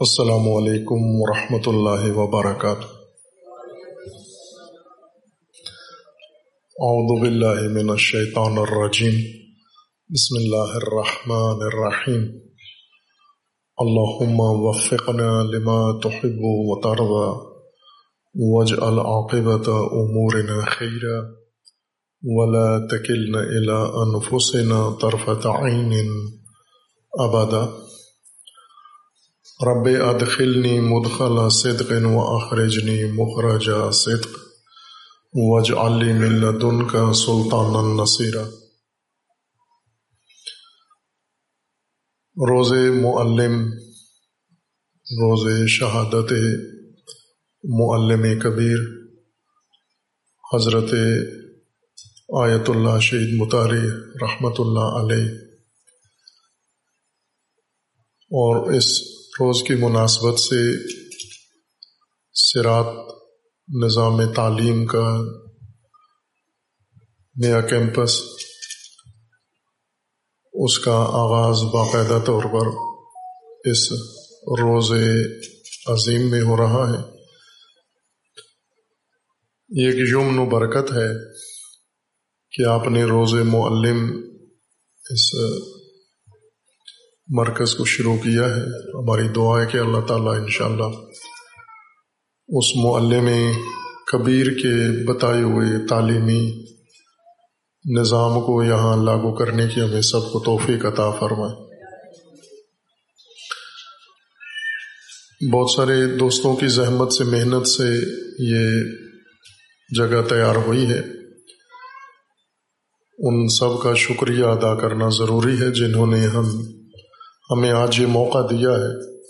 السلام علیکم ورحمۃ اللہ وبرکاتہ۔ اعوذ باللہ من الشیطان الرجیم۔ بسم اللہ الرحمن الرحیم۔ اللہم وفقنا لما تحب وترضى واجعل عاقبت امورنا خیرا۔ ولا تکلنا الى انفسنا طرفت عین۔ ابدا۔ رب ادخلنی مدخل صدق و اخرجنی مخرج صدق وج علی ملدن کا سلطان النصیرہ روز معلم، روز شہادت معلم کبیر، حضرت آیت اللہ شہید مطالع رحمۃ اللہ علیہ۔ اور اس روز کی مناسبت سے سرات نظام تعلیم کا نیا کیمپس، اس کا آغاز باقاعدہ طور پر اس روز عظیم میں ہو رہا ہے۔ یہ ایک یمن و برکت ہے کہ آپ نے روز معلم اس مرکز کو شروع کیا ہے۔ ہماری دعا ہے کہ اللہ تعالیٰ انشاءاللہ اس معلم کبیر کے بتائے ہوئے تعلیمی نظام کو یہاں لاگو کرنے کی ہمیں سب کو توفیق عطا فرمائے۔ بہت سارے دوستوں کی زحمت سے، محنت سے یہ جگہ تیار ہوئی ہے۔ ان سب کا شکریہ ادا کرنا ضروری ہے، جنہوں نے ہم ہمیں آج یہ موقع دیا ہے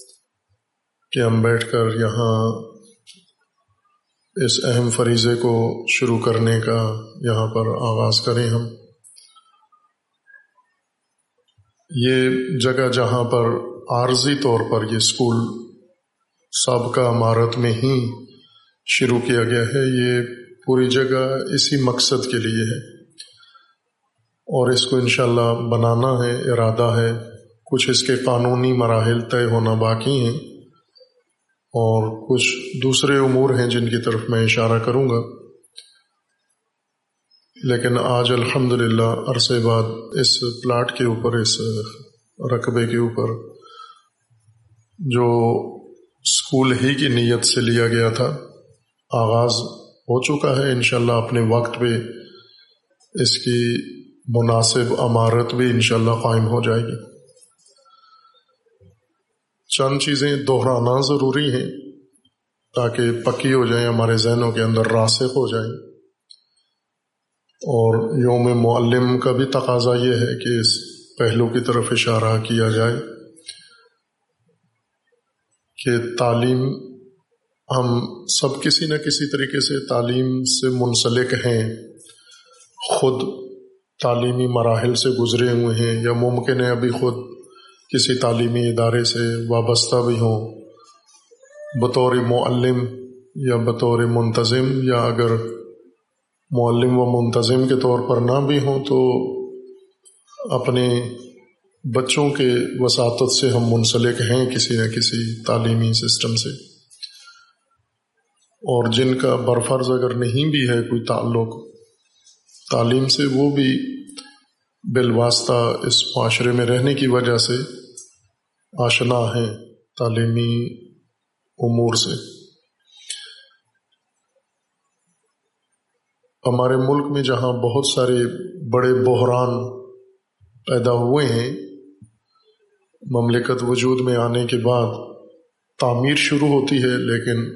کہ ہم بیٹھ کر یہاں اس اہم فریضے کو شروع کرنے کا یہاں پر آغاز کریں ہم۔ یہ جگہ جہاں پر عارضی طور پر یہ اسکول سابقہ عمارت میں ہی شروع کیا گیا ہے، یہ پوری جگہ اسی مقصد کے لیے ہے۔ اور اس کو انشاءاللہ بنانا ہے، ارادہ ہے۔ کچھ اس کے قانونی مراحل طے ہونا باقی ہیں اور کچھ دوسرے امور ہیں جن کی طرف میں اشارہ کروں گا۔ لیکن آج الحمد للہ عرصے بعد اس پلاٹ کے اوپر، اس رقبے کے اوپر جو اسکول ہی کی نیت سے لیا گیا تھا، آغاز ہو چکا ہے۔ انشاءاللہ اپنے وقت پہ اس کی مناسب عمارت بھی انشاءاللہ قائم ہو جائے گی۔ چند چیزیں دہرانا ضروری ہیں تاکہ پکی ہو جائیں، ہمارے ذہنوں کے اندر راسخ ہو جائیں۔ اور یوم معلم کا بھی تقاضا یہ ہے کہ اس پہلو کی طرف اشارہ کیا جائے کہ تعلیم، ہم سب کسی نہ کسی طریقے سے تعلیم سے منسلک ہیں۔ خود تعلیمی مراحل سے گزرے ہوئے ہیں یا ممکن ہے ابھی خود کسی تعلیمی ادارے سے وابستہ بھی ہوں، بطور معلم یا بطور منتظم، یا اگر معلم و منتظم کے طور پر نہ بھی ہوں تو اپنے بچوں کے وساطت سے ہم منسلک ہیں کسی نہ کسی تعلیمی سسٹم سے۔ اور جن کا برفرض اگر نہیں بھی ہے کوئی تعلق، تعلیم سے وہ بھی بالواسطہ اس معاشرے میں رہنے کی وجہ سے آشنا ہیں تعلیمی امور سے۔ ہمارے ملک میں جہاں بہت سارے بڑے بحران پیدا ہوئے ہیں، مملکت وجود میں آنے کے بعد تعمیر شروع ہوتی ہے، لیکن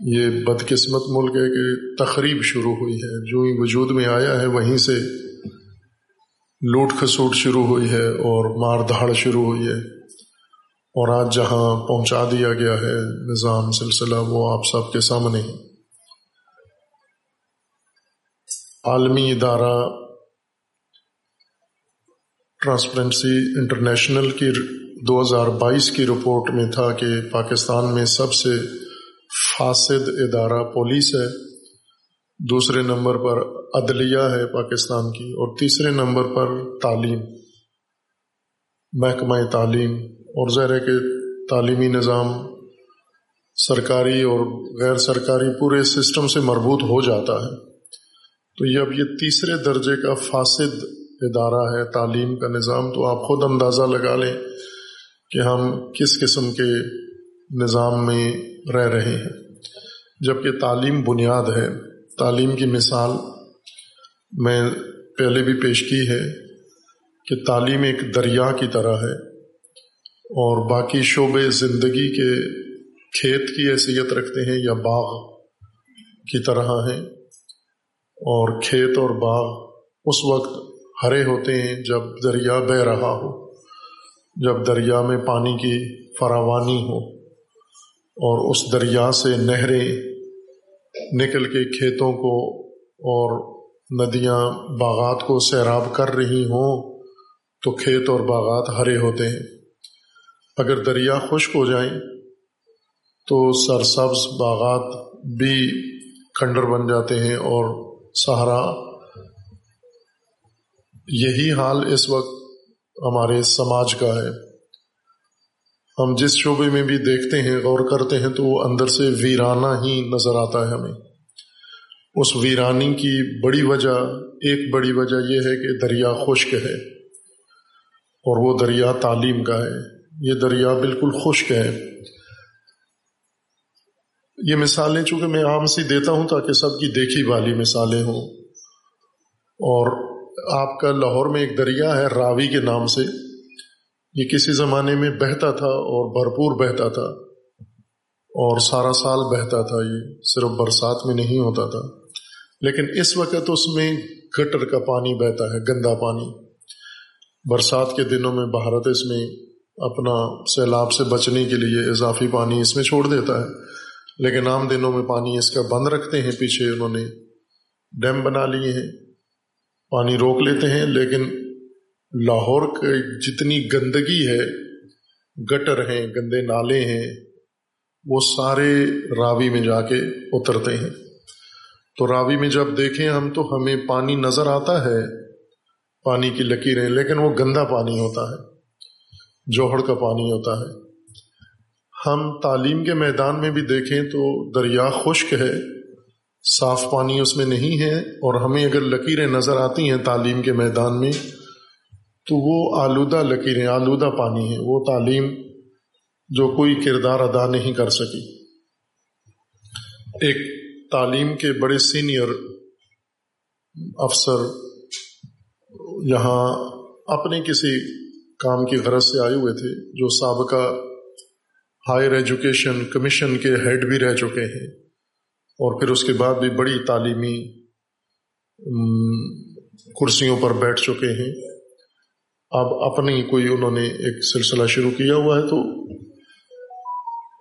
یہ بدقسمت ملک ہے کہ تقریب شروع ہوئی ہے۔ جو ہی وجود میں آیا ہے، وہیں سے لوٹ کھسوٹ شروع ہوئی ہے اور مار دھاڑ شروع ہوئی ہے۔ اور آج جہاں پہنچا دیا گیا ہے، نظام سلسلہ وہ آپ سب کے سامنے۔ عالمی ادارہ ٹرانسپرنسی انٹرنیشنل کی دو ہزار بائیس کی رپورٹ میں تھا کہ پاکستان میں سب سے فاسد ادارہ پولیس ہے۔ دوسرے نمبر پر عدلیہ ہے پاکستان کی اور تیسرے نمبر پر تعلیم، محکمہ تعلیم اور ظاہر ہے کہ تعلیمی نظام سرکاری اور غیر سرکاری پورے سسٹم سے مربوط ہو جاتا ہے۔ تو یہ اب یہ تیسرے درجے کا فاسد ادارہ ہے، تعلیم کا نظام۔ تو آپ خود اندازہ لگا لیں کہ ہم کس قسم کے نظام میں رہ رہے ہیں۔ جبکہ تعلیم بنیاد ہے، تعلیم کی مثال میں پہلے بھی پیش کی ہے کہ تعلیم ایک دریا کی طرح ہے اور باقی شعبے زندگی کے کھیت کی حیثیت رکھتے ہیں یا باغ کی طرح ہیں اور کھیت اور باغ اس وقت ہرے ہوتے ہیں جب دریا بہ رہا ہو، جب دریا میں پانی کی فراوانی ہو اور اس دریا سے نہریں نکل کے کھیتوں کو اور ندیاں باغات کو سیراب کر رہی ہوں تو کھیت اور باغات ہرے ہوتے ہیں۔ اگر دریا خشک ہو جائیں تو سرسبز باغات بھی کھنڈر بن جاتے ہیں اور سہارا یہی حال اس وقت ہمارے سماج کا ہے۔ ہم جس شعبے میں بھی دیکھتے ہیں، غور کرتے ہیں تو وہ اندر سے ویرانہ ہی نظر آتا ہے ہمیں۔ اس ویرانی کی بڑی وجہ، ایک بڑی وجہ یہ ہے کہ دریا خشک ہے اور وہ دریا تعلیم کا ہے۔ یہ دریا بالکل خشک ہے۔ یہ مثالیں چونکہ میں عام سی دیتا ہوں تاکہ سب کی دیکھی والی مثالیں ہوں۔ اور آپ کا لاہور میں ایک دریا ہے، راوی کے نام سے۔ یہ کسی زمانے میں بہتا تھا اور بھرپور بہتا تھا۔ اور سارا سال بہتا تھا یہ، صرف برسات میں نہیں ہوتا تھا۔ لیکن اس وقت اس میں گٹر کا پانی بہتا ہے، گندا پانی۔ برسات کے دنوں میں بھارت اس میں اپنا سیلاب سے بچنے کے لیے اضافی پانی اس میں چھوڑ دیتا ہے۔ لیکن عام دنوں میں پانی اس کا بند رکھتے ہیں، پیچھے انہوں نے ڈیم بنا لیے ہیں۔ پانی روک لیتے ہیں، لیکن لاہور کے جتنی گندگی ہے، گٹر ہیں، گندے نالے ہیں، وہ سارے راوی میں جا کے اترتے ہیں۔ تو راوی میں جب دیکھیں ہم تو ہمیں پانی نظر آتا ہے، پانی کی لکیریں، لیکن وہ گندا پانی ہوتا ہے، جوہر کا پانی ہوتا ہے۔ ہم تعلیم کے میدان میں بھی دیکھیں تو دریا خشک ہے، صاف پانی اس میں نہیں ہے، اور ہمیں اگر لکیریں نظر آتی ہیں تعلیم کے میدان میں، تو وہ آلودہ لکیریں، آلودہ پانی ہیں۔ وہ تعلیم جو کوئی کردار ادا نہیں کر سکی۔ ایک تعلیم کے بڑے سینئر افسر یہاں اپنے کسی کام کی غرض سے آئے ہوئے تھے، جو سابقہ ہائر ایجوکیشن کمیشن کے ہیڈ بھی رہ چکے ہیں۔ اور پھر اس کے بعد بھی بڑی تعلیمی کرسیوں پر بیٹھ چکے ہیں۔ اب اپنی کوئی انہوں نے ایک سلسلہ شروع کیا ہوا ہے تو،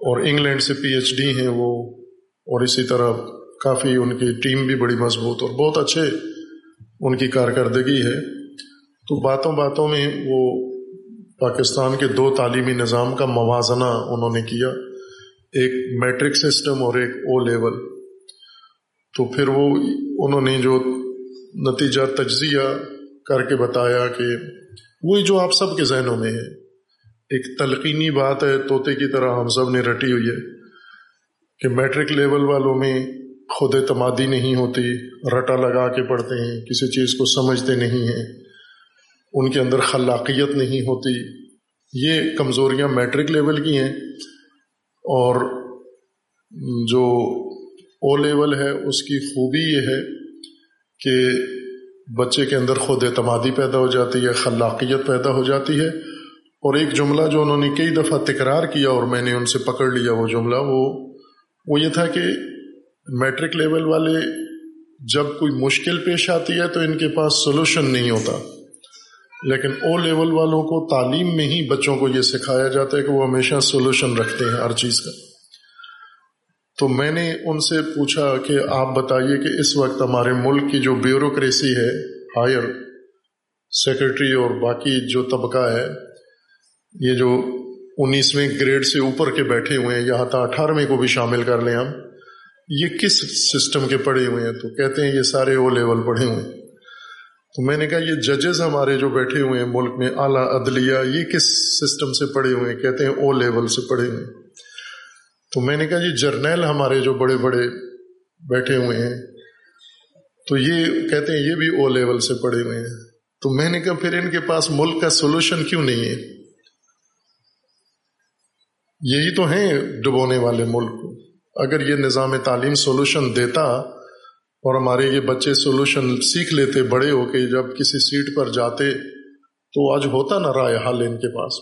اور انگلینڈ سے پی ایچ ڈی ہیں وہ۔ اور اسی طرح کافی ان کی ٹیم بھی بڑی مضبوط اور بہت اچھے ان کی کارکردگی ہے۔ تو باتوں باتوں میں وہ پاکستان کے دو تعلیمی نظام کا موازنہ انہوں نے کیا، ایک میٹرک سسٹم اور ایک او لیول۔ تو پھر وہ انہوں نے جو نتیجہ تجزیہ کر کے بتایا کہ وہی جو آپ سب کے ذہنوں میں ہے۔ ایک تلقینی بات ہے، طوطے کی طرح ہم سب نے رٹی ہوئی ہے۔ کہ میٹرک لیول والوں میں خود اعتمادی نہیں ہوتی، رٹا لگا کے پڑھتے ہیں، کسی چیز کو سمجھتے نہیں ہیں، ان کے اندر خلاقیت نہیں ہوتی۔ یہ کمزوریاں میٹرک لیول کی ہیں اور جو او لیول ہے، اس کی خوبی یہ ہے کہ بچے کے اندر خود اعتمادی پیدا ہو جاتی ہے، خلاقیت پیدا ہو جاتی ہے۔ اور ایک جملہ جو انہوں نے کئی دفعہ تکرار کیا اور میں نے ان سے پکڑ لیا وہ جملہ، وہ وہ یہ تھا کہ میٹرک لیول والے جب کوئی مشکل پیش آتی ہے تو ان کے پاس سولوشن نہیں ہوتا۔ لیکن او لیول والوں کو تعلیم میں ہی بچوں کو یہ سکھایا جاتا ہے کہ وہ ہمیشہ سولوشن رکھتے ہیں ہر چیز کا۔ تو میں نے ان سے پوچھا کہ آپ بتائیے کہ اس وقت ہمارے ملک کی جو بیوروکریسی ہے، ہائر سیکرٹری اور باقی جو طبقہ ہے، یہ جو انیسویں گریڈ سے اوپر کے بیٹھے ہوئے ہیں یہاں تھا اٹھارہویں کو بھی شامل کر لیں ہم۔ یہ کس سسٹم کے پڑھے ہوئے ہیں؟ تو کہتے ہیں یہ سارے وہ لیول پڑھے ہوئے ہیں۔ تو میں نے کہا یہ ججز ہمارے جو بیٹھے ہوئے ہیں ملک میں اعلیٰ عدلیہ، یہ کس سسٹم سے پڑھے ہوئے ہیں؟ کہتے ہیں او لیول سے پڑھے ہوئے ہیں۔ تو میں نے کہا یہ جرنیل ہمارے جو بڑے بڑے بیٹھے ہوئے ہیں، تو یہ کہتے ہیں یہ بھی او لیول سے پڑھے ہوئے ہیں۔ تو میں نے کہا پھر ان کے پاس ملک کا سولوشن کیوں نہیں ہے؟ یہی تو ہیں ڈبونے والے ملک۔ اگر یہ نظام تعلیم سولوشن دیتا اور ہمارے یہ بچے سولوشن سیکھ لیتے بڑے ہو کے جب کسی سیٹ پر جاتے، تو آج ہوتا نہ رائے حل ان کے پاس۔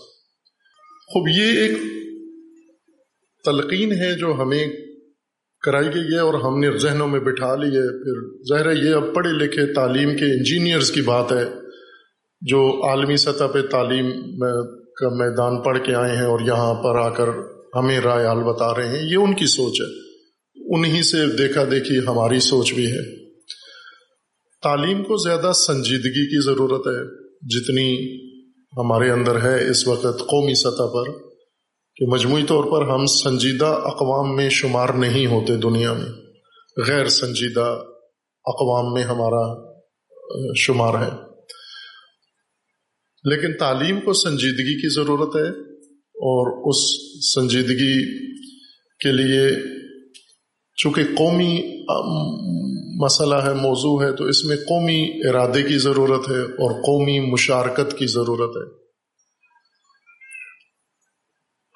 خوب، یہ ایک تلقین ہے جو ہمیں کرائی گئی ہے اور ہم نے ذہنوں میں بٹھا لی ہے۔ پھر ظاہر ہے، یہ اب پڑھے لکھے تعلیم کے انجینئرز کی بات ہے جو عالمی سطح پہ تعلیم میں کا میدان پڑھ کے آئے ہیں اور یہاں پر آ کر ہمیں رائے حال بتا رہے ہیں، یہ ان کی سوچ ہے۔ انہی سے دیکھا دیکھی ہماری سوچ بھی ہے۔ تعلیم کو زیادہ سنجیدگی کی ضرورت ہے۔ جتنی ہمارے اندر ہے اس وقت قومی سطح پر کہ مجموعی طور پر ہم سنجیدہ اقوام میں شمار نہیں ہوتے دنیا میں۔ غیر سنجیدہ اقوام میں ہمارا شمار ہے۔ لیکن تعلیم کو سنجیدگی کی ضرورت ہے اور اس سنجیدگی کے لیے چونکہ قومی مسئلہ ہے، موضوع ہے، تو اس میں قومی ارادے کی ضرورت ہے اور قومی مشارکت کی ضرورت ہے۔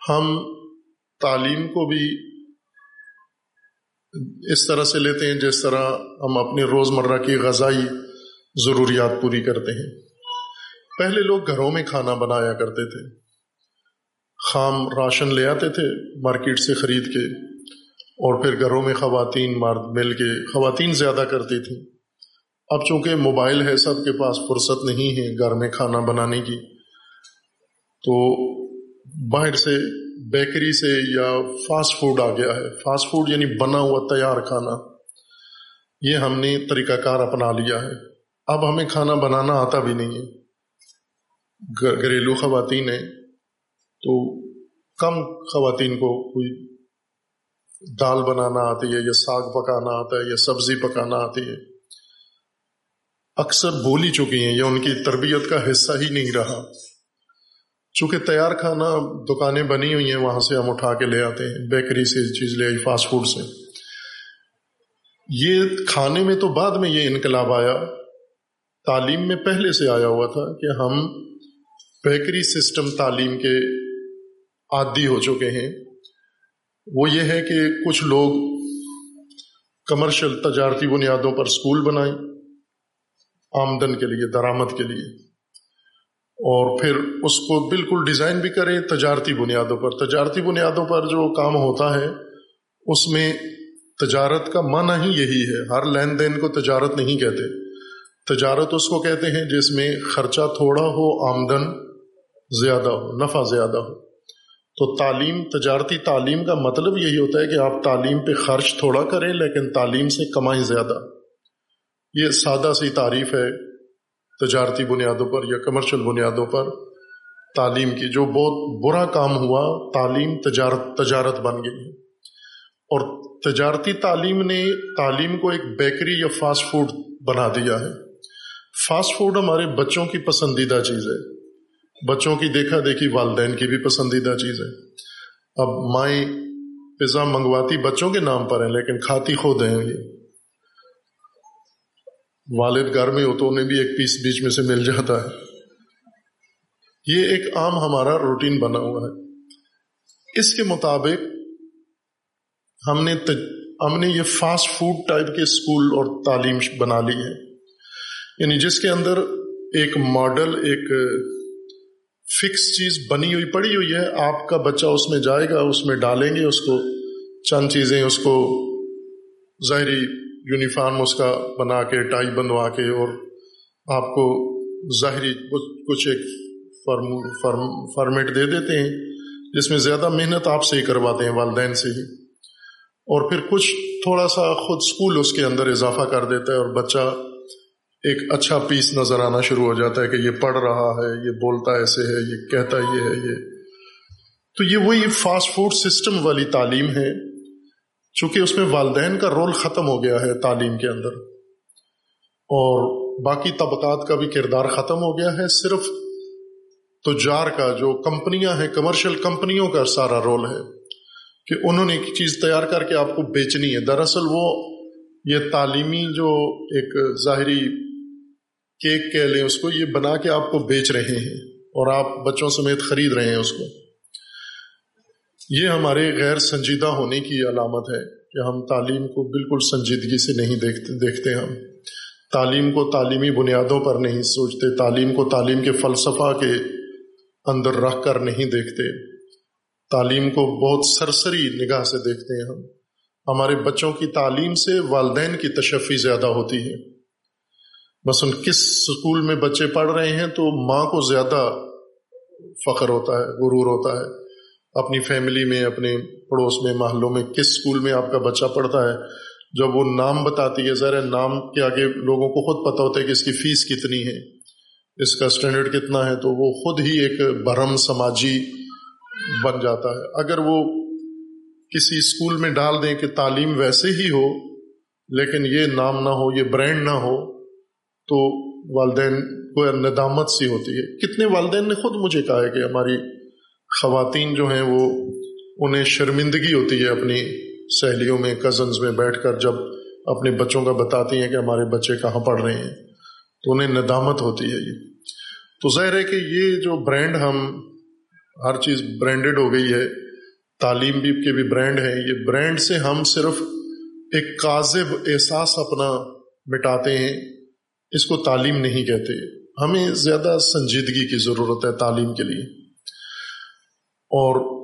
ہم تعلیم کو بھی اس طرح سے لیتے ہیں جس طرح ہم اپنے روز مرہ کی غذائی ضروریات پوری کرتے ہیں۔ پہلے لوگ گھروں میں کھانا بنایا کرتے تھے۔ خام راشن لے آتے تھے مارکیٹ سے خرید کے اور پھر گھروں میں خواتین مرد مل کے خواتین زیادہ کرتی تھیں۔ اب چونکہ موبائل ہے، سب کے پاس فرصت نہیں ہے گھر میں کھانا بنانے کی، تو باہر سے بیکری سے یا فاسٹ فوڈ آ گیا ہے۔ فاسٹ فوڈ یعنی بنا ہوا تیار کھانا۔ یہ ہم نے طریقہ کار اپنا لیا ہے۔ اب ہمیں کھانا بنانا آتا بھی نہیں ہے۔ گھریلو خواتین ہیں، تو کم خواتین کو کوئی دال بنانا آتی ہے یا ساگ پکانا آتا ہے یا سبزی پکانا آتی ہے۔ اکثر بولی چکی ہیں یا ان کی تربیت کا حصہ ہی نہیں رہا۔ چونکہ تیار کھانا دکانیں بنی ہوئی ہیں، وہاں سے ہم اٹھا کے لے آتے ہیں، بیکری سے چیز لے آئی فاسٹ فوڈ سے۔ یہ کھانے میں تو بعد میں یہ انقلاب آیا۔ تعلیم میں پہلے سے آیا ہوا تھا کہ ہم بیکری سسٹم تعلیم کے عادی ہو چکے ہیں۔ وہ یہ ہے کہ کچھ لوگ کمرشل تجارتی بنیادوں پر اسکول بنائیں آمدن کے لیے، درآمد کے لیے۔ اور پھر اس کو بالکل ڈیزائن بھی کریں تجارتی بنیادوں پر۔ تجارتی بنیادوں پر جو کام ہوتا ہے، اس میں تجارت کا معنی ہی یہی ہے۔ ہر لین دین کو تجارت نہیں کہتے۔ تجارت اس کو کہتے ہیں جس میں خرچہ تھوڑا ہو، آمدن زیادہ ہو، نفع زیادہ ہو۔ تو تعلیم، تجارتی تعلیم کا مطلب یہی ہوتا ہے کہ آپ تعلیم پہ خرچ تھوڑا کریں، لیکن تعلیم سے کمائیں زیادہ۔ یہ سادہ سی تعریف ہے تجارتی بنیادوں پر یا کمرشل بنیادوں پر۔ تعلیم کی جو بہت برا کام ہوا، تعلیم تجارت تجارت بن گئی۔ اور تجارتی تعلیم نے تعلیم کو ایک بیکری یا فاسٹ فوڈ بنا دیا ہے۔ فاسٹ فوڈ ہمارے بچوں کی پسندیدہ چیز ہے۔ بچوں کی دیکھا دیکھی والدین کی بھی پسندیدہ چیز ہے۔ اب مائیں پزا منگواتی بچوں کے نام پر ہیں، لیکن کھاتی خود ہیں یہ۔ والد گھر میں ہو تو انہیں بھی ایک پیس بیچ میں سے مل جاتا ہے۔ یہ ایک عام ہمارا روٹین بنا ہوا ہے۔ اس کے مطابق ہم نے ہم نے یہ فاسٹ فوڈ ٹائپ کے اسکول اور تعلیم بنا لی ہے۔ یعنی جس کے اندر ایک ماڈل ایک فکس چیز بنی ہوئی، پڑی ہوئی ہے۔ آپ کا بچہ اس میں جائے گا، اس میں ڈالیں گے، اس کو چند چیزیں، اس کو ظاہری یونیفارم اس کا بنا کے، ٹائی بندوا کے، اور آپ کو ظاہری کچھ ایک فارمیٹ دے دیتے ہیں، جس میں زیادہ محنت آپ سے ہی کرواتے ہیں، والدین سے ہی۔ اور پھر کچھ تھوڑا سا خود اسکول اس کے اندر اضافہ کر دیتا ہے، اور بچہ ایک اچھا پیس نظر آنا شروع ہو جاتا ہے کہ یہ پڑھ رہا ہے، یہ بولتا ایسے ہے، یہ کہتا یہ ہے، یہ۔ تو یہ وہی فاسٹ فوڈ سسٹم والی تعلیم ہے، چونکہ اس میں والدین کا رول ختم ہو گیا ہے تعلیم کے اندر۔ اور باقی طبقات کا بھی کردار ختم ہو گیا ہے صرف تجار کا، جو کمپنیاں ہیں کمرشل کمپنیوں کا سارا رول ہے۔ کہ انہوں نے ایک چیز تیار کر کے آپ کو بیچنی ہے۔ دراصل وہ یہ تعلیمی جو ایک ظاہری کیک کہہ لیں اس کو، یہ بنا کے آپ کو بیچ رہے ہیں اور آپ بچوں سمیت خرید رہے ہیں اس کو۔ یہ ہمارے غیر سنجیدہ ہونے کی علامت ہے کہ ہم تعلیم کو بالکل سنجیدگی سے نہیں دیکھتے دیکھتے ہم۔ تعلیم کو تعلیمی بنیادوں پر نہیں سوچتے، تعلیم کو تعلیم کے فلسفہ کے اندر رکھ کر نہیں دیکھتے۔ تعلیم کو بہت سرسری نگاہ سے دیکھتے ہیں ہم۔ ہمارے بچوں کی تعلیم سے والدین کی تشفی زیادہ ہوتی ہے۔ مثلاً کس اسکول میں بچے پڑھ رہے ہیں تو ماں کو زیادہ فخر ہوتا ہے، غرور ہوتا ہے۔ اپنی فیملی میں، اپنے پڑوس میں، محلوں میں کس اسکول میں آپ کا بچہ پڑھتا ہے؟ جب وہ نام بتاتی ہے ذرا نام کے آگے لوگوں کو خود پتہ ہوتا ہے کہ اس کی فیس کتنی ہے۔ اس کا اسٹینڈرڈ کتنا ہے، تو وہ خود ہی ایک برہم سماجی بن جاتا ہے۔ اگر وہ کسی اسکول میں ڈال دیں کہ تعلیم ویسے ہی ہو، لیکن یہ نام نہ ہو، یہ برانڈ نہ ہو تو والدین کو ندامت سی ہوتی ہے۔ کتنے والدین نے خود مجھے کہا ہے کہ ہماری خواتین جو ہیں وہ انہیں شرمندگی ہوتی ہے اپنی سہیلیوں میں کزنز میں بیٹھ کر جب اپنے بچوں کا بتاتی ہیں کہ ہمارے بچے کہاں پڑھ رہے ہیں۔ تو انہیں ندامت ہوتی ہے یہ۔ تو ظاہر ہے کہ یہ جو برانڈ ہم، ہر چیز برانڈیڈ ہو گئی ہے، تعلیم بھی کے بھی برانڈ ہیں۔ یہ برانڈ سے ہم صرف ایک کاذب احساس اپنا مٹاتے ہیں۔ اس کو تعلیم نہیں کہتے۔ ہمیں زیادہ سنجیدگی کی ضرورت ہے تعلیم کے لیے۔ اور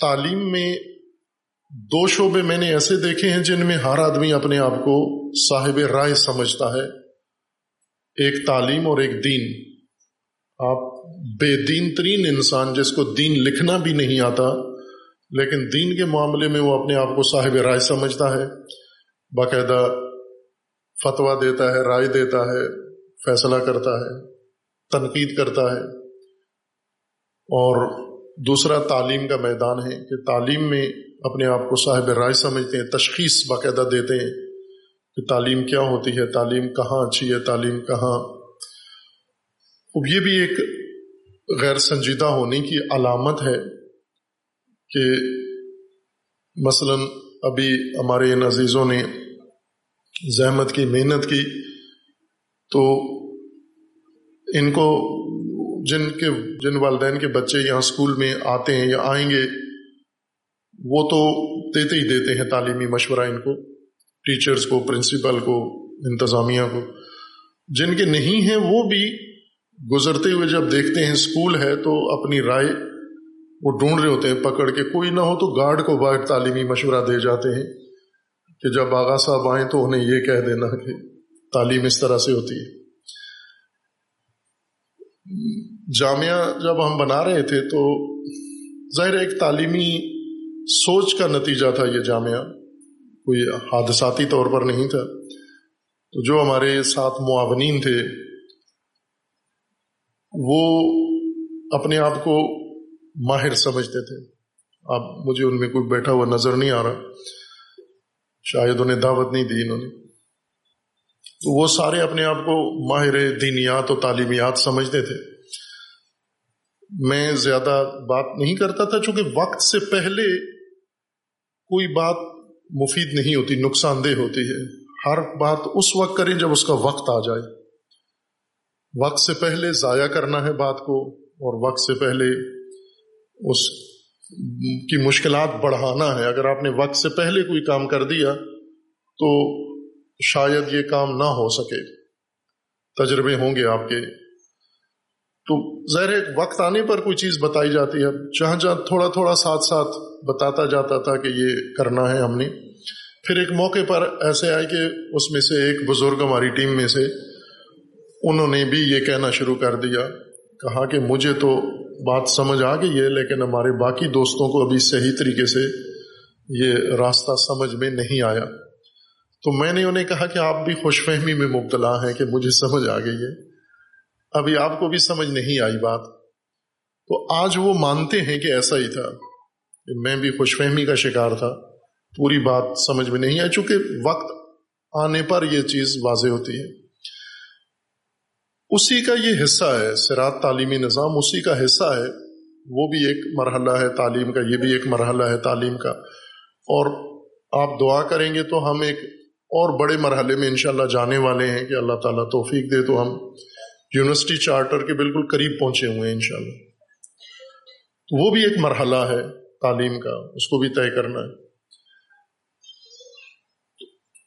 تعلیم میں دو شعبے میں نے ایسے دیکھے ہیں جن میں ہر آدمی اپنے آپ کو صاحب رائے سمجھتا ہے۔ ایک تعلیم اور ایک دین۔ آپ بے دین ترین انسان جس کو دین لکھنا بھی نہیں آتا، لیکن دین کے معاملے میں وہ اپنے آپ کو صاحب رائے سمجھتا ہے۔ باقاعدہ فتویٰ دیتا ہے، رائے دیتا ہے، فیصلہ کرتا ہے، تنقید کرتا ہے۔ اور دوسرا تعلیم کا میدان ہے کہ تعلیم میں اپنے آپ کو صاحب رائے سمجھتے ہیں، تشخیص باقاعدہ دیتے ہیں کہ تعلیم کیا ہوتی ہے، تعلیم کہاں اچھی ہے، تعلیم کہاں۔ اب یہ بھی ایک غیر سنجیدہ ہونے کی علامت ہے کہ مثلا ابھی ہمارے ان عزیزوں نے زحمت کی، محنت کی، تو ان کو جن کے، جن والدین کے بچے یہاں اسکول میں آتے ہیں یا آئیں گے، وہ تو دیتے ہی دیتے ہیں تعلیمی مشورہ ان کو، ٹیچرز کو، پرنسپل کو، انتظامیہ کو۔ جن کے نہیں ہیں، وہ بھی گزرتے ہوئے جب دیکھتے ہیں اسکول ہے تو اپنی رائے وہ ڈھونڈ رہے ہوتے ہیں، پکڑ کے۔ کوئی نہ ہو تو گارڈ کو باہر تعلیمی مشورہ دے جاتے ہیں۔ کہ جب آغا صاحب آئیں تو انہیں یہ کہہ دینا کہ تعلیم اس طرح سے ہوتی ہے۔ جامعہ جب ہم بنا رہے تھے تو ظاہر ایک تعلیمی سوچ کا نتیجہ تھا یہ جامعہ۔ کوئی حادثاتی طور پر نہیں تھا۔ تو جو ہمارے ساتھ معاونین تھے، وہ اپنے آپ کو ماہر سمجھتے تھے۔ اب مجھے ان میں کوئی بیٹھا ہوا نظر نہیں آ رہا۔ شاید انہیں دعوت نہیں دی انہوں نے۔ تو وہ سارے اپنے آپ کو ماہر دینیات و تعلیمیات سمجھتے تھے۔ میں زیادہ بات نہیں کرتا تھا چونکہ وقت سے پہلے کوئی بات مفید نہیں ہوتی، نقصان دہ ہوتی ہے۔ ہر بات اس وقت کریں جب اس کا وقت آ جائے۔ وقت سے پہلے ضائع کرنا ہے بات کو اور وقت سے پہلے اس کی مشکلات بڑھانا ہے۔ اگر آپ نے وقت سے پہلے کوئی کام کر دیا تو شاید یہ کام نہ ہو سکے۔ تجربے ہوں گے آپ کے۔ تو ظاہر وقت آنے پر کوئی چیز بتائی جاتی ہے۔ جہاں جہاں تھوڑا تھوڑا ساتھ ساتھ بتاتا جاتا تھا کہ یہ کرنا ہے ہم نے۔ پھر ایک موقع پر ایسے آئے کہ اس میں سے ایک بزرگ ہماری ٹیم میں سے انہوں نے بھی یہ کہنا شروع کر دیا۔ کہا کہ مجھے تو بات سمجھ آ گئی ہے، لیکن ہمارے باقی دوستوں کو ابھی صحیح طریقے سے یہ راستہ سمجھ میں نہیں آیا۔ تو میں نے انہیں کہا کہ آپ بھی خوش فہمی میں مبتلا ہیں کہ مجھے سمجھ آ گئی ہے۔ ابھی آپ کو بھی سمجھ نہیں آئی بات۔ تو آج وہ مانتے ہیں کہ ایسا ہی تھا۔ کہ میں بھی خوش فہمی کا شکار تھا۔ پوری بات سمجھ میں نہیں آئی، چونکہ وقت آنے پر یہ چیز واضح ہوتی ہے۔ اسی کا یہ حصہ ہے سرات تعلیمی نظام اسی کا حصہ ہے۔ وہ بھی ایک مرحلہ ہے تعلیم کا، یہ بھی ایک مرحلہ ہے تعلیم کا۔ اور آپ دعا کریں گے تو ہم ایک اور بڑے مرحلے میں انشاءاللہ جانے والے ہیں کہ اللہ تعالیٰ توفیق دے تو ہم یونیورسٹی چارٹر کے بالکل قریب پہنچے ہوئے ہیں انشاءاللہ۔ تو وہ بھی ایک مرحلہ ہے تعلیم کا، اس کو بھی طے کرنا ہے۔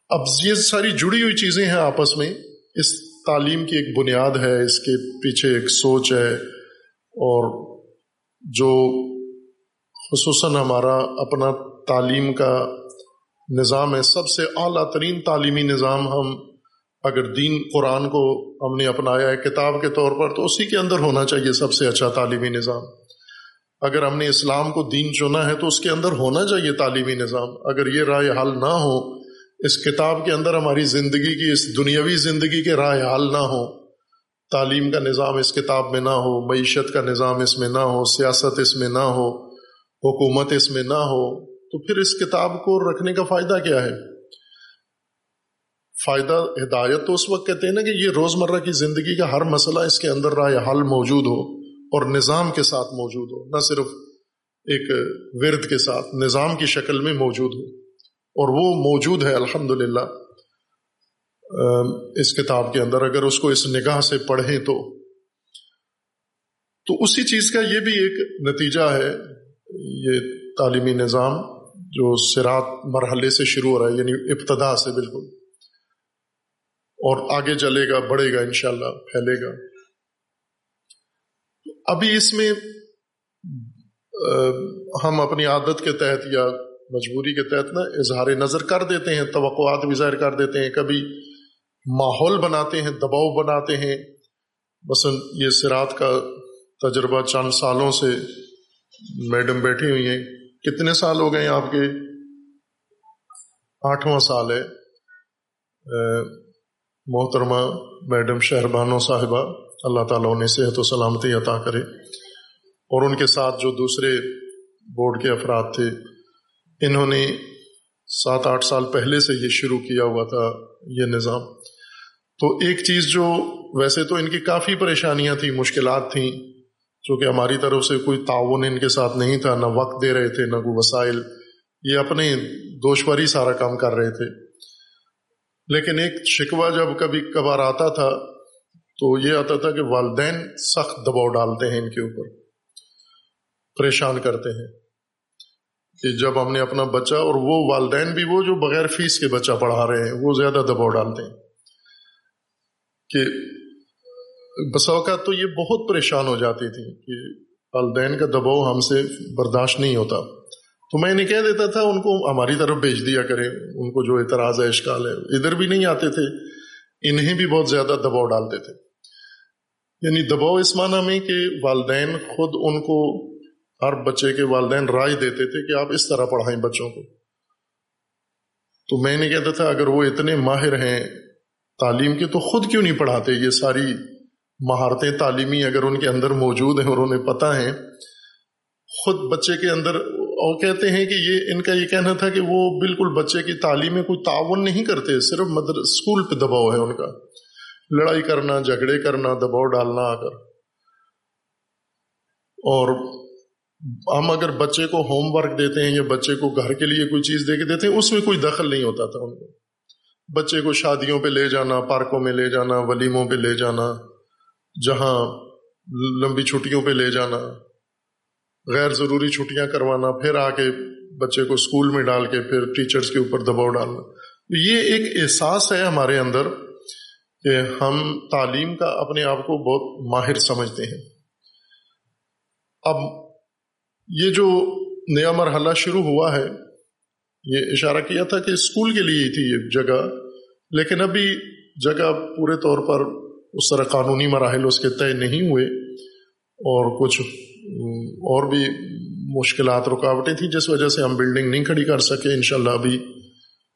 اب یہ ساری جڑی ہوئی چیزیں ہیں آپس میں، اس تعلیم کی ایک بنیاد ہے، اس کے پیچھے ایک سوچ ہے اور جو خصوصاً ہمارا اپنا تعلیم کا نظام ہے، سب سے اعلیٰ ترین تعلیمی نظام ہم اگر دین قرآن کو ہم نے اپنایا ہے، کتاب کے طور پر تو اسی کے اندر ہونا چاہیے سب سے اچھا تعلیمی نظام۔ اگر ہم نے اسلام کو دین چنا ہے تو اس کے اندر ہونا چاہیے تعلیمی نظام۔ اگر یہ رائے حل نہ ہو اس کتاب کے اندر ہماری زندگی کی، اس دنیاوی زندگی کے رائے حل نہ ہو تعلیم کا نظام اس کتاب میں نہ ہو، معیشت کا نظام اس میں نہ ہو، سیاست اس میں نہ ہو، حکومت اس میں نہ ہو، تو پھر اس کتاب کو رکھنے کا فائدہ کیا ہے؟ فائدہ، ہدایت تو اس وقت کہتے ہیں نا کہ یہ روزمرہ کی زندگی کا ہر مسئلہ اس کے اندر رائے حل موجود ہو اور نظام کے ساتھ موجود ہو، نہ صرف ایک ورد کے ساتھ، نظام کی شکل میں موجود ہو۔ اور وہ موجود ہے الحمد للہ اس کتاب کے اندر۔ اگر اس کو اس نگاہ سے پڑھیں تو۔ تو اسی چیز کا یہ بھی ایک نتیجہ ہے، یہ تعلیمی نظام جو سرات مرحلے سے شروع ہو رہا ہے یعنی ابتدا سے بالکل۔ اور آگے چلے گا، بڑھے گا، انشاءاللہ، پھیلے گا۔ ابھی اس میں ہم اپنی عادت کے تحت یا مجبوری کے تحت نا اظہار نظر کر دیتے ہیں، توقعات بھی ظاہر کر دیتے ہیں۔ کبھی ماحول بناتے ہیں، دباؤ بناتے ہیں۔ بس یہ سرات کا تجربہ چند سالوں سے میڈم بیٹھی ہوئی ہیں۔ کتنے سال ہو گئے آپ کے؟ آٹھواں سال ہے۔ محترمہ میڈم شہربانو صاحبہ، اللہ تعالیٰ انہیں صحت و سلامتی عطا کرے۔ اور ان کے ساتھ جو دوسرے بورڈ کے افراد تھے انہوں نے سات آٹھ سال پہلے سے یہ شروع کیا ہوا تھا یہ نظام۔ تو ایک چیز جو ویسے تو ان کی کافی پریشانیاں تھیں، مشکلات تھیں چونکہ ہماری طرف سے کوئی تعاون ان کے ساتھ نہیں تھا، نہ وقت دے رہے تھے، نہ کوئی وسائل۔ یہ اپنے دوشور ہی سارا کام کر رہے تھے۔ لیکن ایک شکوہ جب کبھی کبھار آتا تھا، تو یہ آتا تھا کہ والدین سخت دباؤ ڈالتے ہیں ان کے اوپر، پریشان کرتے ہیں۔ کہ جب ہم نے اپنا بچہ اور وہ والدین بھی وہ جو بغیر فیس کے بچہ پڑھا رہے ہیں، وہ زیادہ دباؤ ڈالتے ہیں۔ کہ بس اوقات تو یہ بہت پریشان ہو جاتی تھی کہ والدین کا دباؤ ہم سے برداشت نہیں ہوتا۔ تو میں انہیں کہہ دیتا تھا، ان کو ہماری طرف بھیج دیا کریں، ان کو جو اعتراض ہے، اشکال ہے۔ ادھر بھی نہیں آتے تھے، انہیں بھی بہت زیادہ دباؤ ڈالتے تھے۔ یعنی دباؤ اس معنی میں کہ والدین خود ان کو ہر بچے کے والدین رائے دیتے تھے کہ آپ اس طرح پڑھائیں بچوں کو۔ تو میں نے کہتا تھا اگر وہ اتنے ماہر ہیں تعلیم کے تو خود کیوں نہیں پڑھاتے؟ یہ ساری مہارتیں تعلیمی اگر ان کے اندر موجود ہیں اور انہیں پتہ ہیں، خود بچے کے اندر اور کہتے ہیں کہ یہ ان کا یہ کہنا تھا کہ وہ بالکل بچے کی تعلیم میں کوئی تعاون نہیں کرتے، صرف مدر، اسکول پہ دباؤ ہے ان کا۔ لڑائی کرنا، جھگڑے کرنا، دباؤ ڈالنا آ کر۔ اور ہم اگر بچے کو ہوم ورک دیتے ہیں یا بچے کو گھر کے لیے کوئی چیز دے کے دیتے ہیں، اس میں کوئی دخل نہیں ہوتا تھا ان کو۔ بچے کو شادیوں پہ لے جانا، پارکوں میں لے جانا، ولیموں پہ لے جانا، جہاں لمبی چھٹیوں پہ لے جانا، غیر ضروری چھٹیاں کروانا، پھر آ کے بچے کو اسکول میں ڈال کے پھر ٹیچرز کے اوپر دباؤ ڈالنا۔ یہ ایک احساس ہے ہمارے اندر کہ ہم تعلیم کا اپنے آپ کو بہت ماہر سمجھتے ہیں۔ اب یہ جو نیا مرحلہ شروع ہوا ہے، یہ اشارہ کیا تھا کہ اسکول کے لیے ہی تھی یہ جگہ، لیکن ابھی جگہ پورے طور پر اس طرح قانونی مراحل اس کے طے نہیں ہوئے اور کچھ، اور بھی مشکلات، رکاوٹیں تھیں، جس وجہ سے ہم بلڈنگ نہیں کھڑی کر سکے، انشاءاللہ ابھی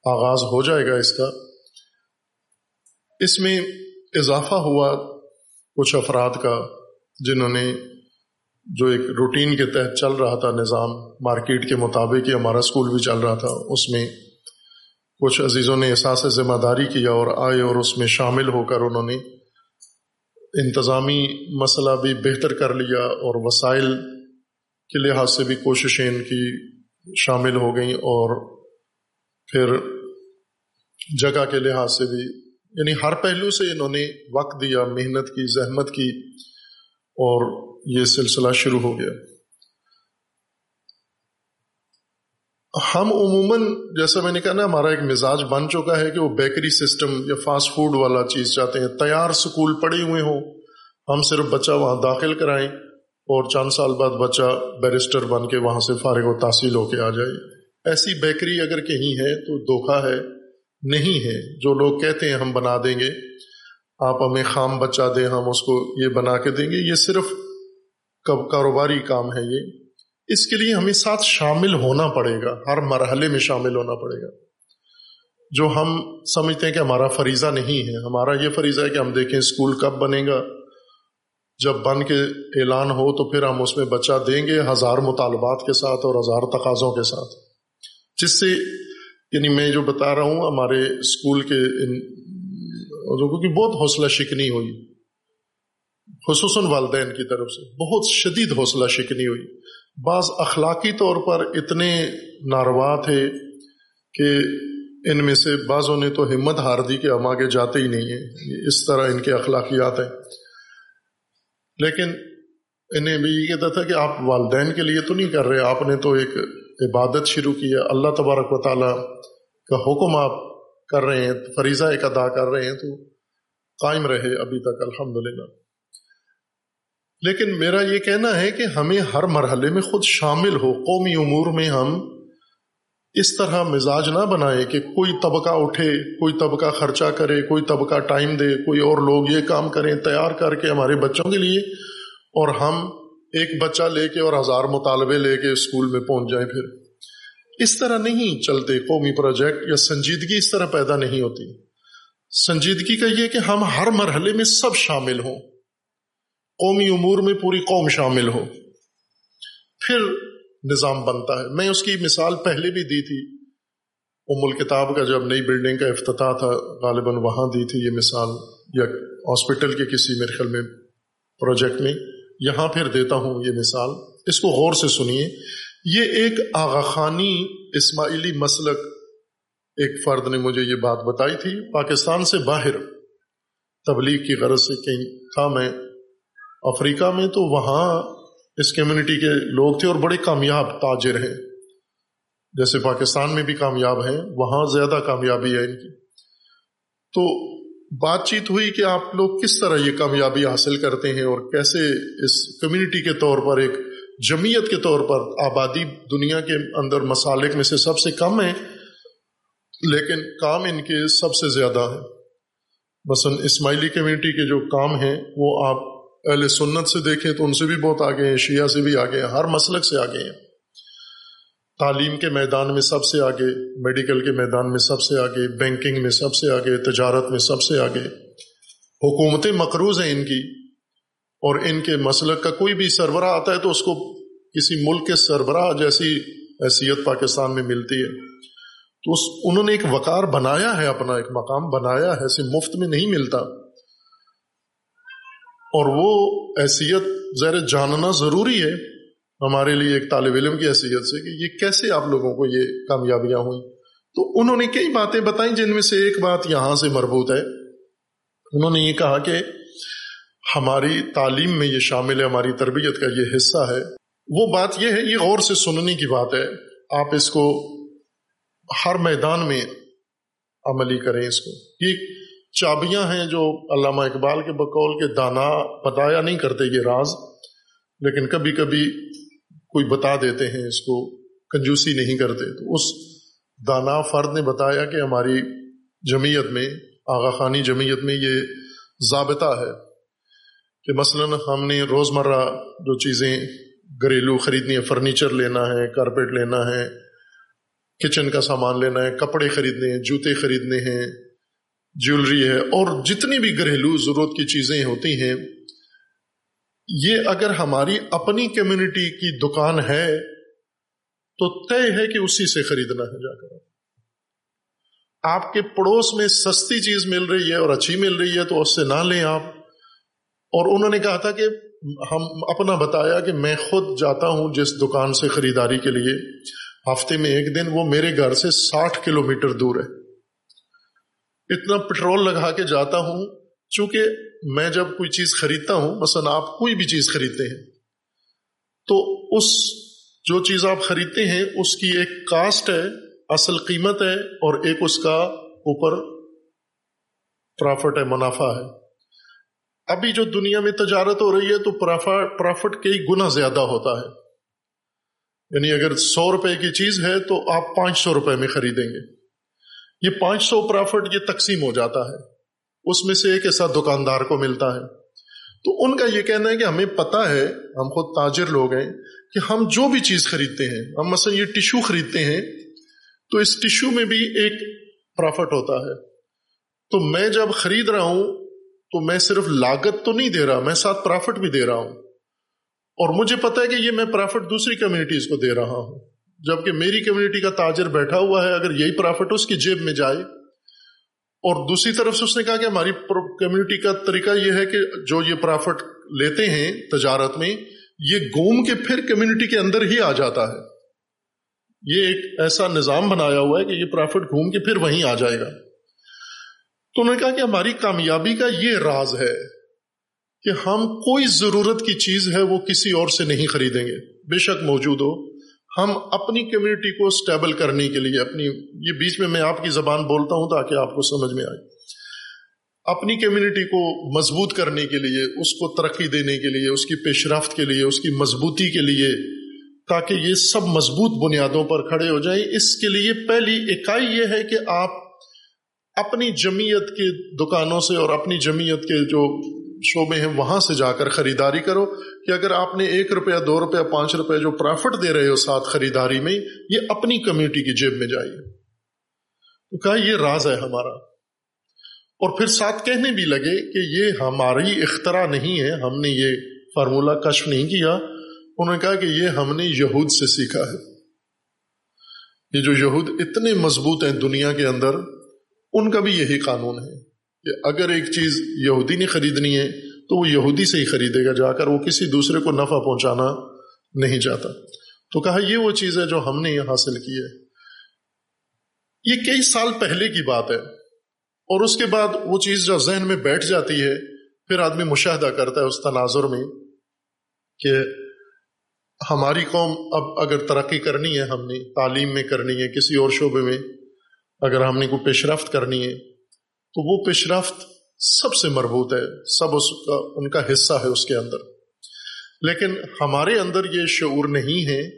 آغاز ہو جائے گا اس کا۔ اس میں اضافہ ہوا کچھ افراد کا، جنہوں نے جو ایک روٹین کے تحت چل رہا تھا، نظام مارکیٹ کے مطابق ہی ہمارا اسکول بھی چل رہا تھا، اس میں کچھ عزیزوں نے احساس ذمہ داری کیا اور آئے اور اس میں شامل ہو کر انہوں نے انتظامی مسئلہ بھی بہتر کر لیا اور وسائل کے لحاظ سے بھی کوششیں ان کی شامل ہو گئیں اور پھر جگہ کے لحاظ سے بھی یعنی ہر پہلو سے انہوں نے وقت دیا، محنت کی، زحمت کی اور یہ سلسلہ شروع ہو گیا۔ ہم عموماً جیسا میں نے کہا نا، ہمارا ایک مزاج بن چکا ہے کہ وہ بیکری سسٹم یا فاسٹ فوڈ والا چیز چاہتے ہیں۔ تیار سکول پڑے ہوئے ہوں۔ ہم صرف بچہ وہاں داخل کرائیں اور چند سال بعد بچہ بیرسٹر بن کے وہاں سے فارغ و تحصیل ہو کے آ جائے۔ ایسی بیکری اگر کہیں ہے تو دھوکھا ہے، نہیں ہے۔ جو لوگ کہتے ہیں ہم بنا دیں گے، آپ ہمیں خام بچہ دیں، ہم اس کو یہ بنا کے دیں گے۔ یہ صرف کاروباری کام ہے یہ، اس کے لیے ہمیں ساتھ شامل ہونا پڑے گا، ہر مرحلے میں شامل ہونا پڑے گا۔ جو ہم سمجھتے ہیں کہ ہمارا فریضہ نہیں ہے، ہمارا یہ فریضہ ہے کہ ہم دیکھیں اسکول کب بنے گا۔ جب بن کے اعلان ہو تو پھر ہم اس میں بچہ دیں گے ہزار مطالبات کے ساتھ اور ہزار تقاضوں کے ساتھ۔ جس سے یعنی میں جو بتا رہا ہوں، ہمارے اسکول کے ان، لوگوں کی بہت حوصلہ شکنی ہوئی۔ خصوصاً والدین کی طرف سے بہت شدید حوصلہ شکنی ہوئی۔ بعض اخلاقی طور پر اتنے ناروا تھے کہ ان میں سے بعضوں نے تو ہمت ہار دی کہ ہم آگے جاتے ہی نہیں ہیں۔ اس طرح ان کے اخلاقیات ہیں۔ لیکن انہیں بھی یہ کہتا تھا کہ آپ والدین کے لیے تو نہیں کر رہے، آپ نے تو ایک عبادت شروع کی ہے۔ اللہ تبارک و تعالیٰ کا حکم آپ کر رہے ہیں، فریضہ ایک ادا کر رہے ہیں تو قائم رہے ابھی تک، الحمدللہ۔ لیکن میرا یہ کہنا ہے کہ ہمیں ہر مرحلے میں خود شامل ہو، قومی امور میں ہم اس طرح مزاج نہ بنائے کہ کوئی طبقہ اٹھے، کوئی طبقہ خرچہ کرے، کوئی طبقہ ٹائم دے، کوئی اور لوگ یہ کام کریں، تیار کر کے ہمارے بچوں کے لیے اور ہم ایک بچہ لے کے اور ہزار مطالبے لے کے اسکول میں پہنچ جائیں پھر۔ اس طرح نہیں چلتے قومی پروجیکٹ یا سنجیدگی اس طرح پیدا نہیں ہوتی۔ سنجیدگی کا یہ کہ ہم ہر مرحلے میں سب شامل ہوں۔ قومی امور میں پوری قوم شامل ہو۔ پھر نظام بنتا ہے۔ میں اس کی مثال پہلے بھی دی تھی۔ ام الکتاب کا جب نئی بلڈنگ کا افتتاح تھا، غالباً وہاں دی تھی یہ مثال، یا ہاسپٹل کے کسی میرے خیال میں پروجیکٹ میں۔ یہاں پھر دیتا ہوں یہ مثال۔ اس کو غور سے سنیے۔ یہ ایک آغا خانی اسماعیلی مسلک ایک فرد نے مجھے یہ بات بتائی تھی، پاکستان سے باہر۔ تبلیغ کی غرض سے کہیں تھا میں افریقہ میں تو وہاں اس کمیونٹی کے لوگ تھے اور بڑے کامیاب تاجر ہیں۔ جیسے پاکستان میں بھی کامیاب ہیں، وہاں زیادہ کامیابی ہے ان کی۔ تو بات چیت ہوئی کہ آپ لوگ کس طرح یہ کامیابی حاصل کرتے ہیں اور کیسے اس کمیونٹی کے طور پر، ایک جمعیت کے طور پر آبادی دنیا کے اندر مسالک میں سے سب سے کم ہے، لیکن کام ان کے سب سے زیادہ ہے مثلا اسماعیلی کمیونٹی کے جو کام ہیں، وہ آپ اہل سنت سے دیکھیں تو ان سے بھی بہت آگے ہیں، شیعہ سے بھی آگے ہیں، ہر مسلک سے آگے ہیں۔ تعلیم کے میدان میں سب سے آگے، میڈیکل کے میدان میں سب سے آگے، بینکنگ میں سب سے آگے، تجارت میں سب سے آگے۔ حکومتیں مقروض ہیں ان کی، اور ان کے مسلک کا کوئی بھی سربراہ آتا ہے تو اس کو کسی ملک کے سربراہ جیسی حیثیت پاکستان میں ملتی ہے۔ تو اس، انہوں نے ایک وقار بنایا ہے، اپنا ایک مقام بنایا ہے، ایسے مفت میں نہیں ملتا۔ اور وہ حیثیت زیر جاننا ضروری ہے ہمارے لیے ایک طالب علم کی حیثیت سے کہ یہ کیسے آپ لوگوں کو یہ کامیابیاں ہوئیں۔ تو انہوں نے کئی باتیں بتائیں جن میں سے ایک بات یہاں سے مربوط ہے۔ انہوں نے یہ کہا کہ ہماری تعلیم میں یہ شامل ہے، ہماری تربیت کا یہ حصہ ہے۔ وہ بات یہ ہے، یہ غور سے سننے کی بات ہے۔ آپ اس کو ہر میدان میں عملی کریں اس کو۔ یہ چابیاں ہیں جو علامہ اقبال کے بقول کے دانا بتایا نہیں کرتے یہ راز، لیکن کبھی کبھی کوئی بتا دیتے ہیں، اس کو کنجوسی نہیں کرتے۔ تو اس دانا فرد نے بتایا کہ ہماری جمعیت میں، آغا خانی جمعیت میں یہ ضابطہ ہے کہ مثلا ہم نے روزمرہ جو چیزیں گھریلو خریدنی ہے، فرنیچر لینا ہے، کارپیٹ لینا ہے، کچن کا سامان لینا ہے، کپڑے خریدنے ہیں، جوتے خریدنے ہیں جیولری ہے اور جتنی بھی گھریلو ضرورت کی چیزیں ہوتی ہیں، یہ اگر ہماری اپنی کمیونٹی کی دکان ہے، تو طے ہے کہ اسی سے خریدنا ہے، جا کر۔ آپ کے پڑوس میں سستی چیز مل رہی ہے اور اچھی مل رہی ہے، تو اس سے نہ لیں آپ۔ اور انہوں نے کہا تھا کہ ہم اپنا بتایا کہ میں خود جاتا ہوں جس دکان سے خریداری کے لیے۔ ہفتے میں ایک دن وہ میرے گھر سے ساٹھ کلو میٹر دور ہے۔ اتنا پٹرول لگا کے جاتا ہوں، چونکہ میں جب کوئی چیز خریدتا ہوں، مثلا آپ کوئی بھی چیز خریدتے ہیں، تو اس جو چیز آپ خریدتے ہیں، اس کی ایک کاسٹ ہے، اصل قیمت ہے، اور ایک اس کا اوپر پرافٹ ہے، منافع ہے۔ ابھی جو دنیا میں تجارت ہو رہی ہے، تو پرافٹ کئی گنا زیادہ ہوتا ہے۔ یعنی اگر سو روپے کی چیز ہے، تو آپ پانچ سو روپے میں خریدیں گے۔ یہ پانچ سو پرافٹ یہ تقسیم ہو جاتا ہے۔ اس میں سے ایک ایسا دکاندار کو ملتا ہے۔ تو ان کا یہ کہنا ہے کہ ہمیں پتا ہے، ہم خود تاجر لوگ ہیں، کہ ہم جو بھی چیز خریدتے ہیں، ہم مثلا یہ ٹشو خریدتے ہیں، تو اس ٹشو میں بھی ایک پرافٹ ہوتا ہے۔ تو میں جب خرید رہا ہوں، تو میں صرف لاگت تو نہیں دے رہا، میں ساتھ پرافٹ بھی دے رہا ہوں۔ اور مجھے پتا ہے کہ یہ میں پرافٹ دوسری کمیونٹیز کو دے رہا ہوں۔ جبکہ میری کمیونٹی کا تاجر بیٹھا ہوا ہے، اگر یہی پرافٹ اس کی جیب میں جائے۔ اور دوسری طرف سے اس نے کہا کہ ہماری کمیونٹی کا طریقہ یہ ہے کہ جو یہ پرافٹ لیتے ہیں تجارت میں، یہ گوم کے پھر کمیونٹی کے اندر ہی آ جاتا ہے۔ یہ ایک ایسا نظام بنایا ہوا ہے کہ یہ پرافٹ گھوم کے پھر وہیں آ جائے گا۔ تو انہوں نے کہا کہ ہماری کامیابی کا یہ راز ہے کہ ہم کوئی ضرورت کی چیز ہے وہ کسی اور سے نہیں خریدیں گے۔ بے شک موجود ہو۔ ہم اپنی کمیونٹی کو اسٹیبل کرنے کے لیے، اپنی، یہ بیچ میں میں آپ کی زبان بولتا ہوں تاکہ آپ کو سمجھ میں آئے۔ اپنی کمیونٹی کو مضبوط کرنے کے لیے، اس کو ترقی دینے کے لیے، اس کی پیش رفت کے لیے، اس کی مضبوطی کے لیے، تاکہ یہ سب مضبوط بنیادوں پر کھڑے ہو جائیں۔ اس کے لیے پہلی اکائی یہ ہے کہ آپ اپنی جمعیت کی دکانوں سے اور اپنی جمعیت کے جو شعبے ہیں، وہاں سے جا کر خریداری کرو۔ کہ اگر آپ نے ایک روپیہ، دو روپیہ، پانچ روپیہ جو پرافٹ دے رہے ہو ساتھ خریداری میں، یہ اپنی کمیونٹی کی جیب میں جائیے تو کہا یہ راز ہے ہمارا۔ اور پھر ساتھ کہنے بھی لگے کہ یہ ہماری اختراع نہیں ہے۔ ہم نے یہ فارمولہ کشف نہیں کیا۔ انہوں نے کہا کہ یہ ہم نے یہود سے سیکھا ہے۔ یہ جو یہود اتنے مضبوط ہیں دنیا کے اندر، ان کا بھی یہی قانون ہے کہ اگر ایک چیز یہودی نے خریدنی ہے تو وہ یہودی سے ہی خریدے گا، جا کر وہ کسی دوسرے کو نفع پہنچانا نہیں چاہتا۔ تو کہا، یہ وہ چیز ہے جو ہم نے یہ حاصل کی ہے۔ یہ کئی سال پہلے کی بات ہے اور اس کے بعد وہ چیز جو ذہن میں بیٹھ جاتی ہے، پھر آدمی مشاہدہ کرتا ہے اس تناظر میں کہ ہماری قوم اب اگر ترقی کرنی ہے، ہم نے تعلیم میں کرنی ہے، کسی اور شعبے میں اگر ہم نے کوئی پیش رفت کرنی ہے، تو وہ پیش رفت سب سے مربوط ہے، سب اس کا، ان کا حصہ ہے اس کے اندر۔ لیکن ہمارے اندر یہ شعور نہیں ہے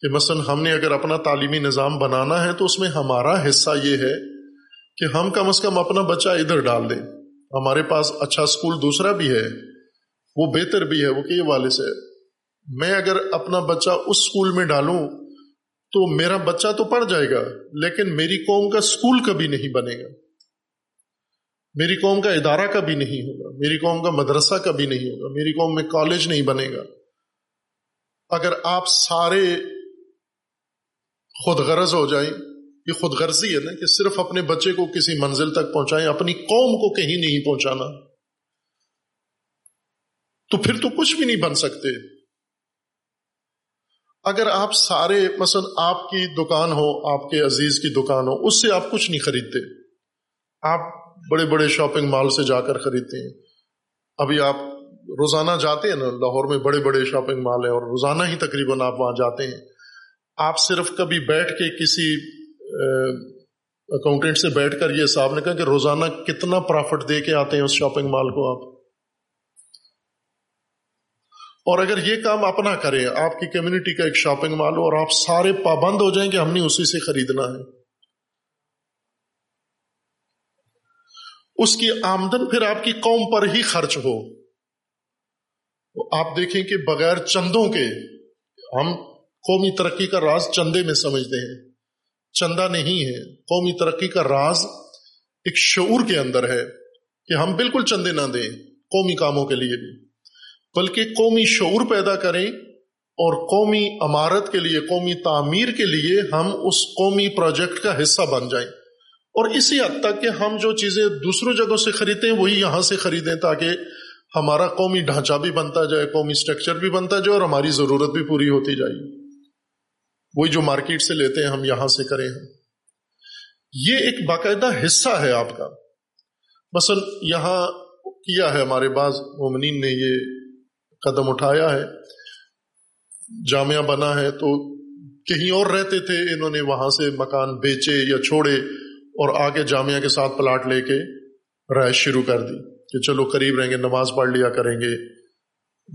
کہ مثلا ہم نے اگر اپنا تعلیمی نظام بنانا ہے تو اس میں ہمارا حصہ یہ ہے کہ ہم کم از کم اپنا بچہ ادھر ڈال دیں۔ ہمارے پاس اچھا اسکول دوسرا بھی ہے، وہ بہتر بھی ہے، وہ کئی والے سے۔ میں اگر اپنا بچہ اس اسکول میں ڈالوں تو میرا بچہ تو پڑھ جائے گا، لیکن میری قوم کا اسکول کبھی نہیں بنے گا۔ میری قوم کا ادارہ کبھی نہیں ہوگا، میری قوم کا مدرسہ کبھی نہیں ہوگا، میری قوم میں کالج نہیں بنے گا۔ اگر آپ سارے خود غرض ہو جائیں، یہ خود غرضی ہے نا کہ صرف اپنے بچے کو کسی منزل تک پہنچائیں، اپنی قوم کو کہیں نہیں پہنچانا۔ تو پھر تو کچھ بھی نہیں بن سکتے۔ اگر آپ سارے، مثلا آپ کی دکان ہو، آپ کے عزیز کی دکان ہو، اس سے آپ کچھ نہیں خریدتے۔ آپ بڑے بڑے شاپنگ مال سے جا کر خریدتے ہیں۔ ابھی آپ روزانہ جاتے ہیں نا، لاہور میں بڑے بڑے شاپنگ مال ہیں اور روزانہ ہی تقریباً آپ وہاں جاتے ہیں۔ آپ صرف کبھی بیٹھ کے کسی اکاؤنٹنٹ سے بیٹھ کر یہ صاحب نے کہا کہ روزانہ کتنا پرافٹ دے کے آتے ہیں اس شاپنگ مال کو آپ۔ اور اگر یہ کام اپنا کریں، آپ کی کمیونٹی کا ایک شاپنگ مال ہو اور آپ سارے پابند ہو جائیں کہ ہم نے اسی سے خریدنا ہے۔ اس کی آمدن پھر آپ کی قوم پر ہی خرچ ہو۔ آپ دیکھیں کہ بغیر چندوں کے ہم قومی ترقی کا راز چندے میں سمجھتے ہیں۔ چندہ نہیں ہے، قومی ترقی کا راز ایک شعور کے اندر ہے کہ ہم بالکل چندے نہ دیں قومی کاموں کے لیے بھی۔ بلکہ قومی شعور پیدا کریں اور قومی عمارت کے لیے، قومی تعمیر کے لیے ہم اس قومی پروجیکٹ کا حصہ بن جائیں۔ اور اسی حد تک کہ ہم جو چیزیں دوسروں جگہوں سے خریدتے ہیں، وہی یہاں سے خریدیں تاکہ ہمارا قومی ڈھانچہ بھی بنتا جائے، قومی اسٹرکچر بھی بنتا جائے اور ہماری ضرورت بھی پوری ہوتی جائے۔ وہی جو مارکیٹ سے لیتے ہیں، ہم یہاں سے کریں ہم۔ یہ ایک باقاعدہ حصہ ہے آپ کا۔ مثلا یہاں کیا ہے، ہمارے بعض مومنین نے یہ قدم اٹھایا ہے۔ جامعہ بنا ہے تو کہیں اور رہتے تھے، انہوں نے وہاں سے مکان بیچے یا چھوڑے۔ اور آگے جامعہ کے ساتھ پلاٹ لے کے رہائش شروع کر دی کہ چلو قریب رہیں گے، نماز پڑھ لیا کریں گے۔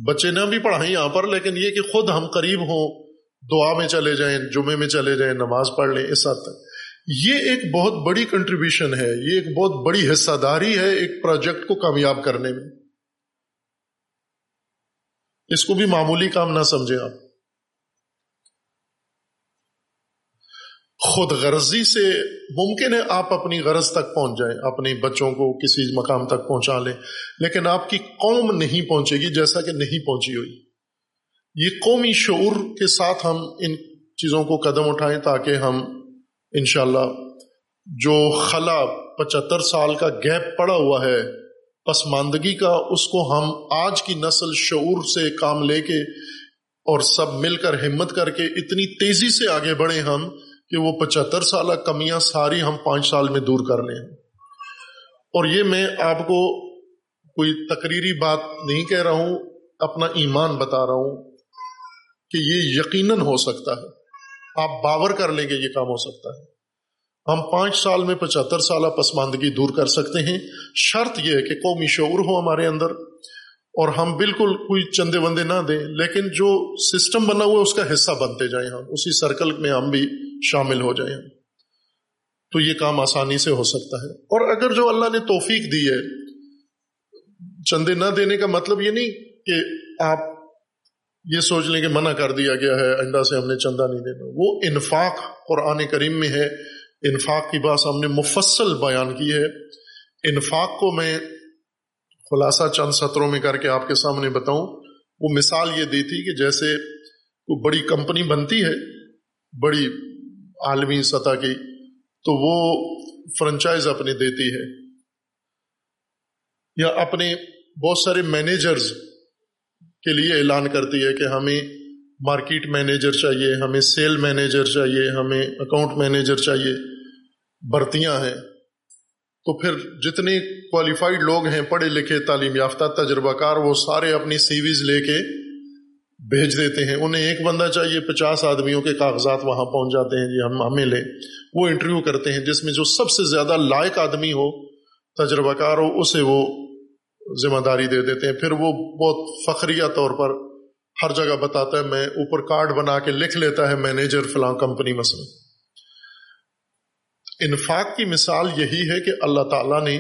بچے نہ بھی پڑھائیں یہاں پر، لیکن یہ کہ خود ہم قریب ہوں، دعا میں چلے جائیں، جمعے میں چلے جائیں، نماز پڑھ لیں، اس حد تک۔ یہ ایک بہت بڑی کنٹریبیوشن ہے، یہ ایک بہت بڑی حصہ داری ہے ایک پروجیکٹ کو کامیاب کرنے میں۔ اس کو بھی معمولی کام نہ سمجھیں آپ۔ خود غرضی سے ممکن ہے آپ اپنی غرض تک پہنچ جائیں اپنے بچوں کو کسی مقام تک پہنچا لیں، لیکن آپ کی قوم نہیں پہنچے گی جیسا کہ نہیں پہنچی ہوئی۔ یہ قومی شعور کے ساتھ ہم ان چیزوں کو قدم اٹھائیں تاکہ ہم انشاءاللہ جو خلا پچہتر سال کا گیپ پڑا ہوا ہے پسماندگی کا، اس کو ہم آج کی نسل شعور سے کام لے کے اور سب مل کر ہمت کر کے اتنی تیزی سے آگے بڑھے ہم کہ وہ پچہتر سالہ کمیاں ساری ہم پانچ سال میں دور کر لیں۔ اور یہ میں آپ کو کوئی تقریری بات نہیں کہہ رہا ہوں، اپنا ایمان بتا رہا ہوں کہ یہ یقیناً ہو سکتا ہے۔ آپ باور کر لیں گے یہ کام ہو سکتا ہے۔ ہم پانچ سال میں پچہتر سالہ پسماندگی دور کر سکتے ہیں۔ شرط یہ ہے کہ قومی شعور ہو ہمارے اندر۔ اور ہم بالکل کوئی چندے وندے نہ دیں، لیکن جو سسٹم بنا ہوا ہے، اس کا حصہ بنتے جائیں ہم۔ اسی سرکل میں ہم بھی شامل ہو جائیں تو یہ کام آسانی سے ہو سکتا ہے۔ اور اگر جو اللہ نے توفیق دی ہے، چندے نہ دینے کا مطلب یہ نہیں کہ آپ یہ سوچ لیں کہ منع کر دیا گیا ہے، انڈا سے ہم نے چندہ نہیں دینا۔ وہ انفاق قرآن کریم میں ہے۔ انفاق کی بات ہم نے مفصل بیان کی ہے۔ انفاق کو میں خلاصہ چند سطروں میں کر کے آپ کے سامنے بتاؤں۔ وہ مثال یہ دی تھی کہ جیسے کوئی بڑی کمپنی بنتی ہے، بڑی عالمی سطح کی، تو وہ فرنچائز اپنی دیتی ہے۔ یا اپنے بہت سارے مینیجرز کے لیے اعلان کرتی ہے کہ ہمیں مارکیٹ مینیجر چاہیے، ہمیں سیل مینیجر چاہیے، ہمیں اکاؤنٹ مینیجر چاہیے۔ برتیاں ہیں۔ تو پھر جتنے کوالیفائڈ لوگ ہیں، پڑھے لکھے، تعلیم یافتہ، تجربہ کار، وہ سارے اپنی سی ویز لے کے بھیج دیتے ہیں۔ انہیں ایک بندہ چاہیے، پچاس آدمیوں کے کاغذات وہاں پہنچ جاتے ہیں جی ہم، ہمیں لیں۔ وہ انٹرویو کرتے ہیں جس میں جو سب سے زیادہ لائق آدمی ہو تجربہ کار ہو، اسے وہ ذمہ داری دے دیتے ہیں۔ پھر وہ بہت فخریہ طور پر ہر جگہ بتاتا ہے، میں اوپر کارڈ بنا کے لکھ لیتا ہے، مینیجر فلاں کمپنی مثلا۔ انفاق کی مثال یہی ہے کہ اللہ تعالیٰ نے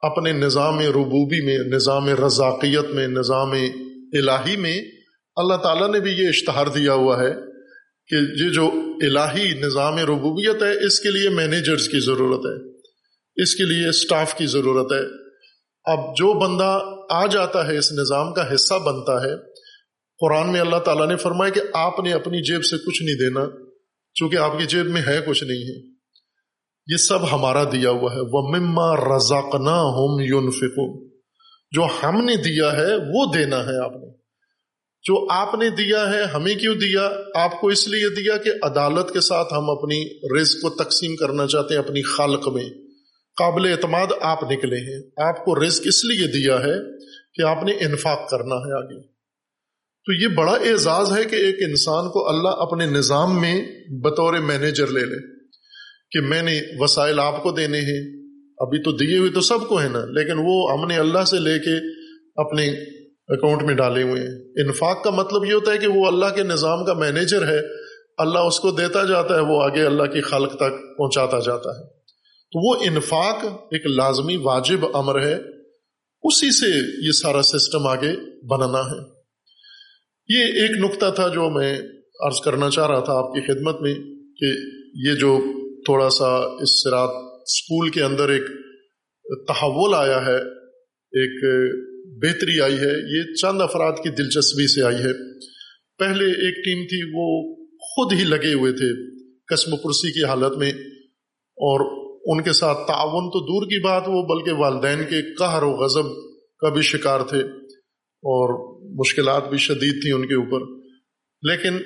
اپنے نظام ربوبی میں، نظام رضاقیت میں، نظام الہی میں اللہ تعالیٰ نے بھی یہ اشتہار دیا ہوا ہے کہ یہ جو الہی نظام ربوبیت ہے، اس کے لیے مینیجرز کی ضرورت ہے، اس کے لیے اسٹاف کی ضرورت ہے۔ اب جو بندہ آ جاتا ہے، اس نظام کا حصہ بنتا ہے، قرآن میں اللہ تعالیٰ نے فرمایا کہ آپ نے اپنی جیب سے کچھ نہیں دینا، چونکہ آپ کی جیب میں ہے کچھ نہیں۔ ہے یہ سب ہمارا دیا ہوا ہے۔ وہ مما رزاقنا ہوم یون جو ہم نے دیا ہے، وہ دینا ہے آپ نے۔ جو آپ نے دیا ہے، ہمیں کیوں دیا؟ آپ کو اس لیے دیا کہ عدالت کے ساتھ ہم اپنی رزق کو تقسیم کرنا چاہتے ہیں اپنی خالق میں۔ قابل اعتماد آپ نکلے ہیں۔ آپ کو رزق اس لیے دیا ہے کہ آپ نے انفاق کرنا ہے آگے۔ تو یہ بڑا اعزاز ہے کہ ایک انسان کو اللہ اپنے نظام میں بطور مینیجر لے لے کہ میں نے وسائل آپ کو دینے ہیں، ابھی تو دیے ہوئے تو سب کو ہے نا، لیکن وہ ہم نے اللہ سے لے کے اپنے اکاؤنٹ میں ڈالے ہوئے ہیں۔ انفاق کا مطلب یہ ہوتا ہے کہ وہ اللہ کے نظام کا مینیجر ہے، اللہ اس کو دیتا جاتا ہے، وہ آگے اللہ کی خلق تک پہنچاتا جاتا ہے۔ تو وہ انفاق ایک لازمی واجب امر ہے۔ اسی سے یہ سارا سسٹم آگے بنانا ہے۔ یہ ایک نقطہ تھا جو میں عرض کرنا چاہ رہا تھا آپ کی خدمت میں کہ یہ جو تھوڑا سا اس رات اسکول کے اندر ایک تحول آیا ہے، ایک بہتری آئی ہے، یہ چند افراد کی دلچسپی سے آئی ہے۔ پہلے ایک ٹیم تھی، وہ خود ہی لگے ہوئے تھے قسم پرسی کی حالت میں۔ اور ان کے ساتھ تعاون تو دور کی بات، وہ بلکہ والدین کے قہر و غضب کا بھی شکار تھے۔ اور مشکلات بھی شدید تھیں ان کے اوپر۔ لیکن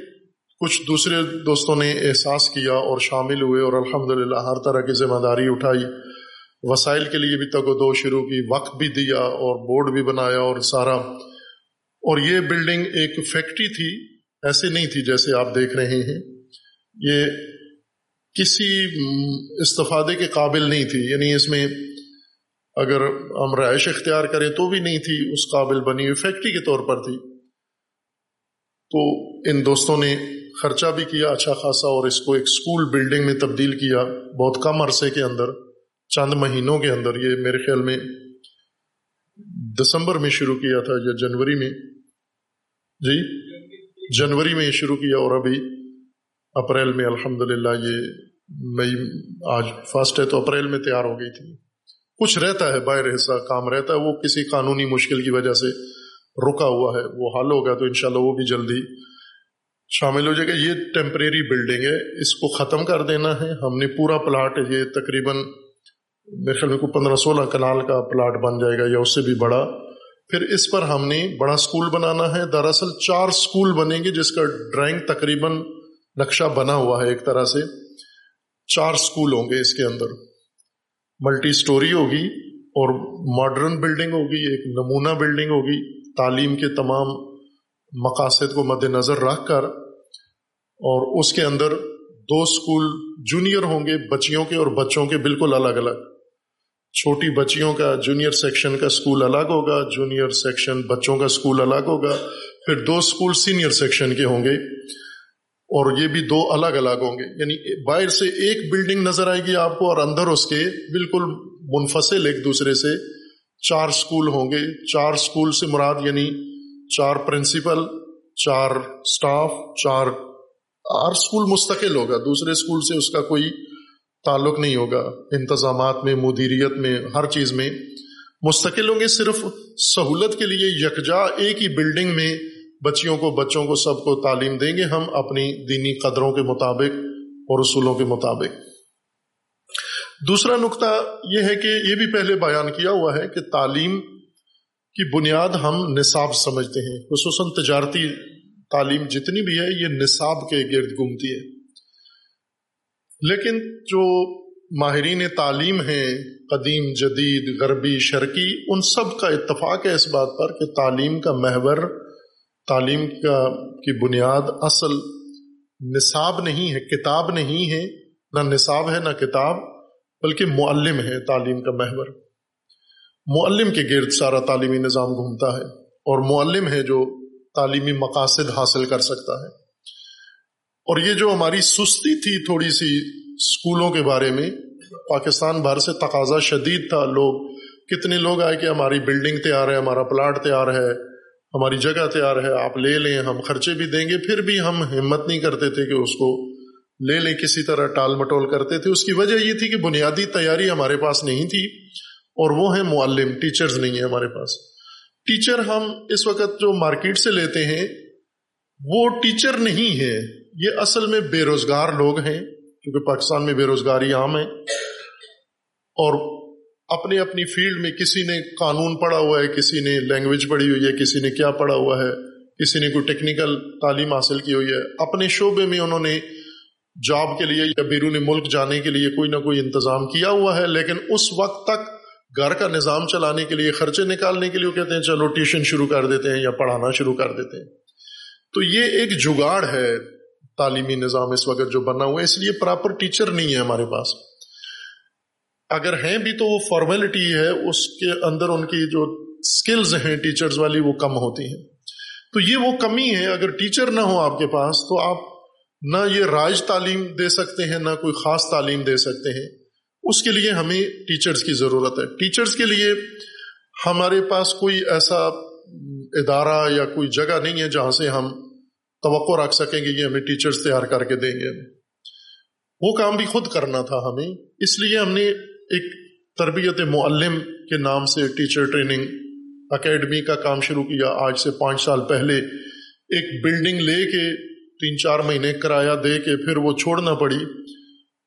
کچھ دوسرے دوستوں نے احساس کیا اور شامل ہوئے اور الحمد ہر طرح کی ذمہ داری اٹھائی۔ وسائل کے لیے بھی تگ و دو شروع کی، وقت بھی دیا اور بورڈ بھی بنایا اور سارا۔ اور یہ بلڈنگ ایک فیکٹری تھی ایسے نہیں تھی جیسے آپ دیکھ رہے ہیں۔ یہ کسی استفادے کے قابل نہیں تھی یعنی اس میں اگر ہم رہائش اختیار کریں تو بھی نہیں تھی، اس قابل بنی ہوئی فیکٹری کے طور پر تھی۔ تو ان دوستوں نے خرچہ بھی کیا اچھا خاصا، اور اس کو ایک اسکول بلڈنگ میں تبدیل کیا، بہت کم عرصے کے اندر۔ چند مہینوں کے اندر، یہ میرے خیال میں دسمبر میں شروع کیا تھا یا جنوری میں؟ جی؟ جنوری میں شروع کیا اور ابھی اپریل میں الحمد للہ یہ مئی، آج فاسٹ ہے تو اپریل میں تیار ہو گئی تھی۔ کچھ رہتا ہے باہر حصہ، کام رہتا ہے، وہ کسی قانونی مشکل کی وجہ سے رکا ہوا ہے، وہ حل ہوگا تو انشاءاللہ وہ بھی جلدی شامل ہو جائے گا۔ یہ ٹیمپریری بلڈنگ ہے، اس کو ختم کر دینا ہے۔ ہم نے پورا پلاٹ یہ تقریباً میرے خیال میں کو پندرہ سولہ کنال کا پلاٹ بن جائے گا یا اس سے بھی بڑا۔ پھر اس پر ہم نے بڑا اسکول بنانا ہے۔ دراصل چار اسکول بنے گے جس کا ڈرائنگ تقریباً نقشہ بنا ہوا ہے ایک طرح سے۔ چار اسکول ہوں گے اس کے اندر۔ ملٹی اسٹوری ہوگی اور ماڈرن بلڈنگ ہوگی، ایک نمونہ بلڈنگ ہوگی۔ تعلیم کے تمام مقاصد کو مد نظر رکھ کر۔ اور اس کے اندر دو اسکول جونیئر ہوں گے، بچیوں کے اور بچوں کے بالکل الگ الگ۔ چھوٹی بچیوں کا جونیئر سیکشن کا اسکول الگ ہوگا جونیئر سیکشن بچوں کا اسکول الگ ہوگا، پھر دو اسکول سینئر سیکشن کے ہوں گے اور یہ بھی دو الگ الگ ہوں گے۔ یعنی باہر سے ایک بلڈنگ نظر آئے گی آپ کو اور اندر اس کے بالکل منفصل ایک دوسرے سے چار اسکول ہوں گے۔ چار اسکول سے مراد یعنی چار پرنسپل چار اسٹاف چار ہر اسکول مستقل ہوگا۔ دوسرے اسکول سے اس کا کوئی تعلق نہیں ہوگا۔ انتظامات میں، مدیریت میں، ہر چیز میں۔ مستقل ہوں گے صرف سہولت کے لیے یکجا ایک ہی بلڈنگ میں۔ بچیوں کو، بچوں کو سب کو تعلیم دیں گے ہم اپنی دینی قدروں کے مطابق اور اصولوں کے مطابق۔ دوسرا نقطہ یہ ہے کہ یہ بھی پہلے بیان کیا ہوا ہے کہ تعلیم کی بنیاد ہم نصاب سمجھتے ہیں۔ خصوصاً تجارتی تعلیم جتنی بھی ہے، یہ نصاب کے گرد گھومتی ہے۔ لیکن جو ماہرین تعلیم ہیں، قدیم، جدید، غربی، شرقی، ان سب کا اتفاق ہے اس بات پر کہ تعلیم کا محور، تعلیم کا کی بنیاد اصل نصاب نہیں ہے، کتاب نہیں ہے، نہ نصاب ہے، نہ کتاب، بلکہ معلم ہے تعلیم کا محور۔ معلم کے گرد سارا تعلیمی نظام گھومتا ہے اور معلم ہے جو تعلیمی مقاصد حاصل کر سکتا ہے۔ اور یہ جو ہماری سستی تھی تھوڑی سی اسکولوں کے بارے میں، پاکستان بھر سے تقاضا شدید تھا۔ لوگ، کتنے لوگ آئے کہ ہماری بلڈنگ تیار ہے، ہمارا پلاٹ تیار ہے، ہماری جگہ تیار ہے، آپ لے لیں، ہم خرچے بھی دیں گے۔ پھر بھی ہم ہمت نہیں کرتے تھے کہ اس کو لے لیں، کسی طرح ٹال مٹول کرتے تھے۔ اس کی وجہ یہ تھی کہ بنیادی تیاری ہمارے پاس نہیں تھی اور وہ ہیں معلم ٹیچرز نہیں ہیں ہمارے پاس۔ ٹیچر ہم اس وقت جو مارکیٹ سے لیتے ہیں، وہ ٹیچر نہیں ہے۔ یہ اصل میں بے روزگار لوگ ہیں، کیونکہ پاکستان میں بے روزگاری عام ہے۔ اور اپنے اپنی فیلڈ میں کسی نے قانون پڑھا ہوا ہے، کسی نے لینگویج پڑھی ہوئی ہے، کسی نے کیا پڑھا ہوا ہے، کسی نے کوئی ٹیکنیکل تعلیم حاصل کی ہوئی ہے۔ اپنے شعبے میں انہوں نے جاب کے لیے یا بیرون ملک جانے کے لیے کوئی نہ کوئی انتظام کیا ہوا ہے، لیکن اس وقت تک گھر کا نظام چلانے کے لیے، خرچے نکالنے کے لیے وہ کہتے ہیں، چلو ٹیوشن شروع کر دیتے ہیں یا پڑھانا شروع کر دیتے ہیں۔ تو یہ ایک جگاڑ ہے۔ تعلیمی نظام اس وقت جو بنا ہوا ہے، اس لیے پراپر ٹیچر نہیں ہے ہمارے پاس۔ اگر ہیں بھی تو وہ فارمیلٹی ہے، اس کے اندر ان کی جو اسکلز ہیں ٹیچرز والی، وہ کم ہوتی ہیں۔ تو یہ وہ کمی ہے، اگر ٹیچر نہ ہو آپ کے پاس، تو آپ نہ یہ راج تعلیم دے سکتے ہیں، نہ کوئی خاص تعلیم دے سکتے ہیں۔ اس کے لیے ہمیں ٹیچرز کی ضرورت ہے۔ ٹیچرز کے لیے ہمارے پاس کوئی ایسا ادارہ یا کوئی جگہ نہیں ہے جہاں سے ہم توقع رکھ سکیں گے، یہ ہمیں ٹیچرز تیار کر کے دیں گے۔ وہ کام بھی خود کرنا تھا ہمیں، اس لیے ہم نے ایک تربیت معلم کے نام سے ٹیچر ٹریننگ اکیڈمی کا کام شروع کیا۔ آج سے پانچ سال پہلے ایک بلڈنگ لے کے تین چار مہینے کرایہ دے کے پھر وہ چھوڑنا پڑی۔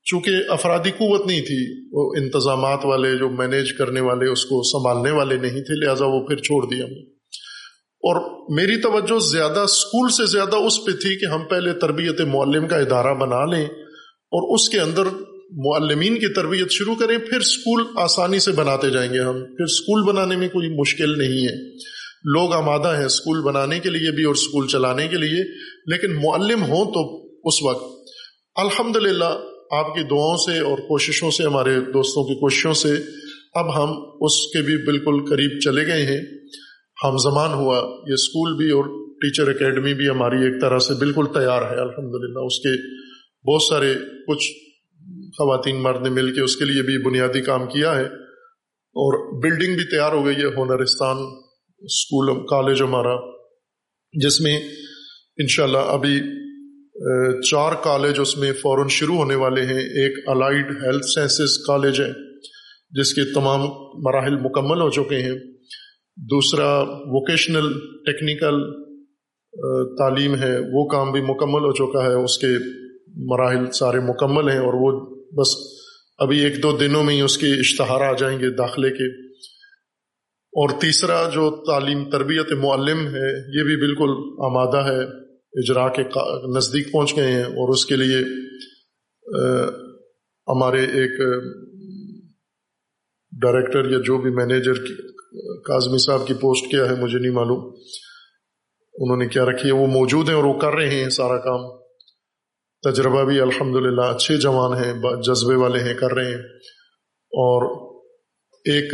چونکہ افرادی قوت نہیں تھی، وہ انتظامات والے، جو مینیج کرنے والے، اس کو سنبھالنے والے نہیں تھے، لہٰذا وہ پھر چھوڑ دیا۔ ہمیں اور میری توجہ زیادہ اسکول سے زیادہ اس پہ تھی کہ ہم پہلے تربیت معلم کا ادارہ بنا لیں اور اس کے اندر معلمین کی تربیت شروع کریں، پھر اسکول آسانی سے بناتے جائیں گے ہم۔ پھر اسکول بنانے میں کوئی مشکل نہیں ہے۔ لوگ آمادہ ہیں اسکول بنانے کے لیے بھی اور اسکول چلانے کے لیے۔ لیکن معلم ہوں تو اس وقت۔ الحمد للہ آپ کی دعاؤں سے اور کوششوں سے، ہمارے دوستوں کی کوششوں سے اب ہم اس کے بھی بالکل قریب چلے گئے ہیں۔ ہم زمان ہوا، یہ اسکول بھی اور ٹیچر اکیڈمی بھی ہماری ایک طرح سے بالکل تیار ہے الحمد للہ اس کے بہت سارے کچھ خواتین مرد نے مل کے اس کے لیے بھی بنیادی کام کیا ہے۔ اور بلڈنگ بھی تیار ہو گئی ہے، ہنرستان اسکول کالج ہمارا، جس میں انشاءاللہ ابھی چار کالج اس میں فوراً شروع ہونے والے ہیں۔ ایک الائڈ ہیلتھ سائنسز کالج ہے، جس کے تمام مراحل مکمل ہو چکے ہیں۔ دوسرا ووکیشنل ٹیکنیکل تعلیم ہے، وہ کام بھی مکمل ہو چکا ہے، اس کے مراحل سارے مکمل ہیں اور وہ بس ابھی ایک دو دنوں میں ہی اس کے اشتہار آ جائیں گے داخلے کے۔ اور تیسرا جو تعلیم تربیت معلم ہے، یہ بھی بالکل آمادہ ہے اجرا کے نزدیک پہنچ گئے ہیں اور اس کے لیے ہمارے ایک ڈائریکٹر یا جو بھی مینیجر کاظمی صاحب کی پوسٹ کیا ہے مجھے نہیں معلوم۔ انہوں نے کیا رکھی ہے؟ وہ موجود ہیں اور وہ کر رہے ہیں سارا کام۔ تجربہ بھی الحمد للہ اچھے جوان ہیں جذبے والے ہیں، کر رہے ہیں۔ اور ایک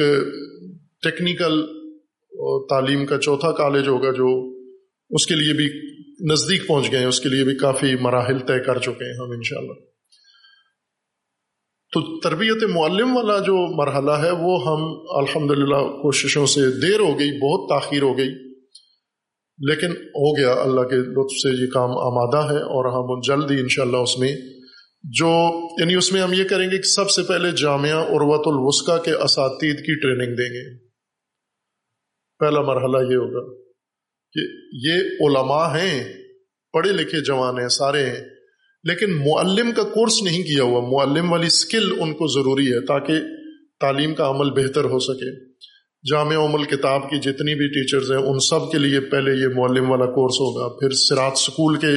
ٹیکنیکل تعلیم کا چوتھا کالج ہوگا جو اس کے لیے بھی نزدیک پہنچ گئے ہیں، اس کے لیے بھی کافی مراحل طے کر چکے ہیں ہم انشاءاللہ۔ تو تربیت معلم والا جو مرحلہ ہے، وہ ہم الحمد کوششوں سے دیر ہو گئی، بہت تاخیر ہو گئی۔ لیکن ہو گیا، اللہ کے لطف سے یہ کام آمادہ ہے اور ہم جلد ہی انشاءاللہ اس میں جو یعنی اس میں ہم یہ کریں گے کہ سب سے پہلے جامعہ عروت الوسقہ کے اساتید کی ٹریننگ دیں گے۔ پہلا مرحلہ یہ ہوگا کہ یہ علماء ہیں، پڑھے لکھے جوان ہیں، سارے ہیں۔ لیکن معلم کا کورس نہیں کیا ہوا۔ معلم والی سکل ان کو ضروری ہے تاکہ تعلیم کا عمل بہتر ہو سکے۔ جامع عمل کتاب کی جتنی بھی ٹیچرز ہیں، ان سب کے لیے پہلے یہ معلم والا کورس ہوگا، پھر سرات اسکول کے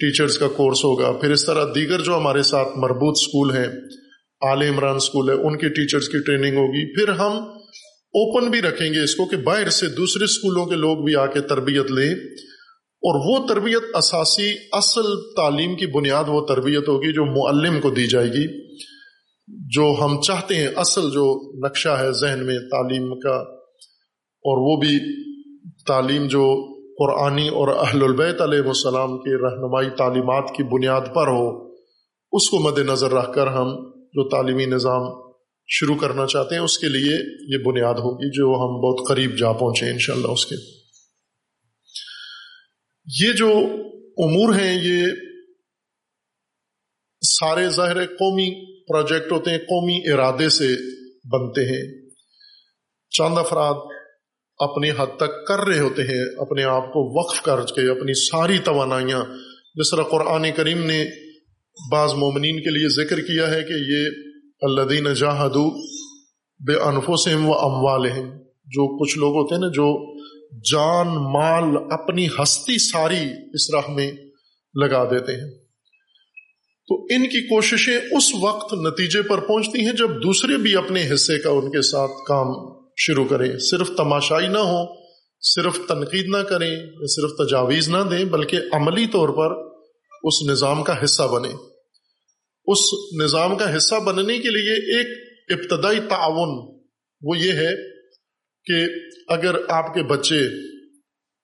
ٹیچرز کا کورس ہوگا۔ پھر اس طرح دیگر جو ہمارے ساتھ مربوط اسکول ہیں عال عمران اسکول ہے، ان کے ٹیچرز کی ٹریننگ ہوگی۔ پھر ہم اوپن بھی رکھیں گے اس کو کہ باہر سے دوسرے اسکولوں کے لوگ بھی آ کے تربیت لیں۔ اور وہ تربیت اساسی اصل تعلیم کی بنیاد وہ تربیت ہوگی جو معلم کو دی جائے گی، جو ہم چاہتے ہیں اصل جو نقشہ ہے ذہن میں تعلیم کا، اور وہ بھی تعلیم جو قرآنی اور اہل البیت علیہ السلام کی رہنمائی تعلیمات کی بنیاد پر ہو، اس کو مد نظر رکھ کر ہم جو تعلیمی نظام شروع کرنا چاہتے ہیں، اس کے لیے یہ بنیاد ہوگی جو ہم بہت قریب جا پہنچے ان شاء اللہ اس کے۔ یہ جو امور ہیں، یہ سارے ظاہر قومی پروجیکٹ ہوتے ہیں، قومی ارادے سے بنتے ہیں۔ چند افراد اپنی حد تک کر رہے ہوتے ہیں، اپنے آپ کو وقف کر کے، اپنی ساری توانائیاں۔ جس طرح قرآن کریم نے بعض مومنین کے لیے ذکر کیا ہے کہ یہ اللہ جاہدو بے انفسم و اموال جو کچھ لوگ ہوتے ہیں نا، جو جان، مال اپنی ہستی ساری اس راہ میں لگا دیتے ہیں۔ تو ان کی کوششیں اس وقت نتیجے پر پہنچتی ہیں جب دوسرے بھی اپنے حصے کا ان کے ساتھ کام شروع کریں۔ صرف تماشائی نہ ہو صرف تنقید نہ کریں، صرف تجاویز نہ دیں، بلکہ عملی طور پر اس نظام کا حصہ بنے اس نظام کا حصہ بننے کے لیے ایک ابتدائی تعاون وہ یہ ہے کہ اگر آپ کے بچے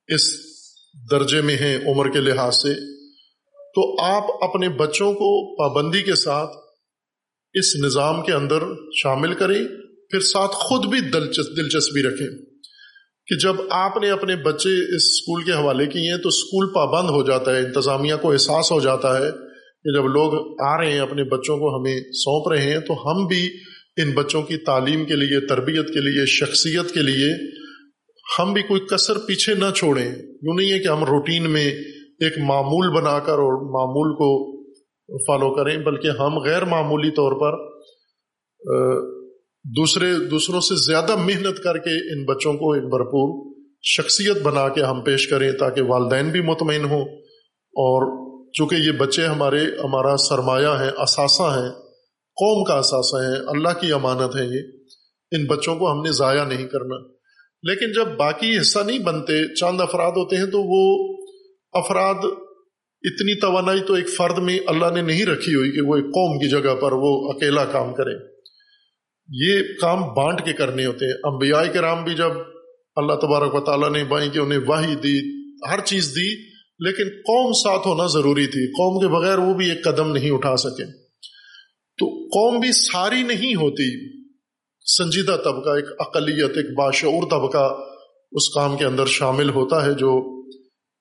اس درجے میں ہیں عمر کے لحاظ سے، تو آپ اپنے بچوں کو پابندی کے ساتھ اس نظام کے اندر شامل کریں، پھر ساتھ خود بھی دلچسپی رکھیں کہ جب آپ نے اپنے بچے اس اسکول کے حوالے کیے ہیں تو اسکول پابند ہو جاتا ہے، انتظامیہ کو احساس ہو جاتا ہے کہ جب لوگ آ رہے ہیں، اپنے بچوں کو ہمیں سونپ رہے ہیں، تو ہم بھی ان بچوں کی تعلیم کے لیے، تربیت کے لیے، شخصیت کے لیے ہم بھی کوئی کثر پیچھے نہ چھوڑیں۔ یوں نہیں ہے کہ ہم روٹین میں ایک معمول بنا کر اور معمول کو فالو کریں، بلکہ ہم غیر معمولی طور پر دوسرے، دوسروں سے زیادہ محنت کر کے ان بچوں کو ایک بھرپور شخصیت بنا کے ہم پیش کریں تاکہ والدین بھی مطمئن ہوں۔ اور چونکہ یہ بچے ہمارے، ہمارا سرمایہ ہیں اثاثہ ہیں قوم کا اثاثہ ہیں اللہ کی امانت ہے یہ۔ ان بچوں کو ہم نے ضائع نہیں کرنا۔ لیکن جب باقی حصہ نہیں بنتے، چاند افراد ہوتے ہیں تو وہ افراد اتنی توانائی تو ایک فرد میں اللہ نے نہیں رکھی ہوئی کہ وہ ایک قوم کی جگہ پر وہ اکیلا کام کرے۔ یہ کام بانٹ کے کرنے ہوتے ہیں۔ انبیاء کرام بھی جب اللہ تبارک و تعالیٰ نے بائیں کہ انہیں واہی دی، ہر چیز دی، لیکن قوم ساتھ ہونا ضروری تھی۔ قوم کے بغیر وہ بھی ایک قدم نہیں اٹھا سکے۔ قوم بھی ساری نہیں ہوتی۔ سنجیدہ طبقہ، ایک اقلیت، ایک باشعور طبقہ اس کام کے اندر شامل ہوتا ہے جو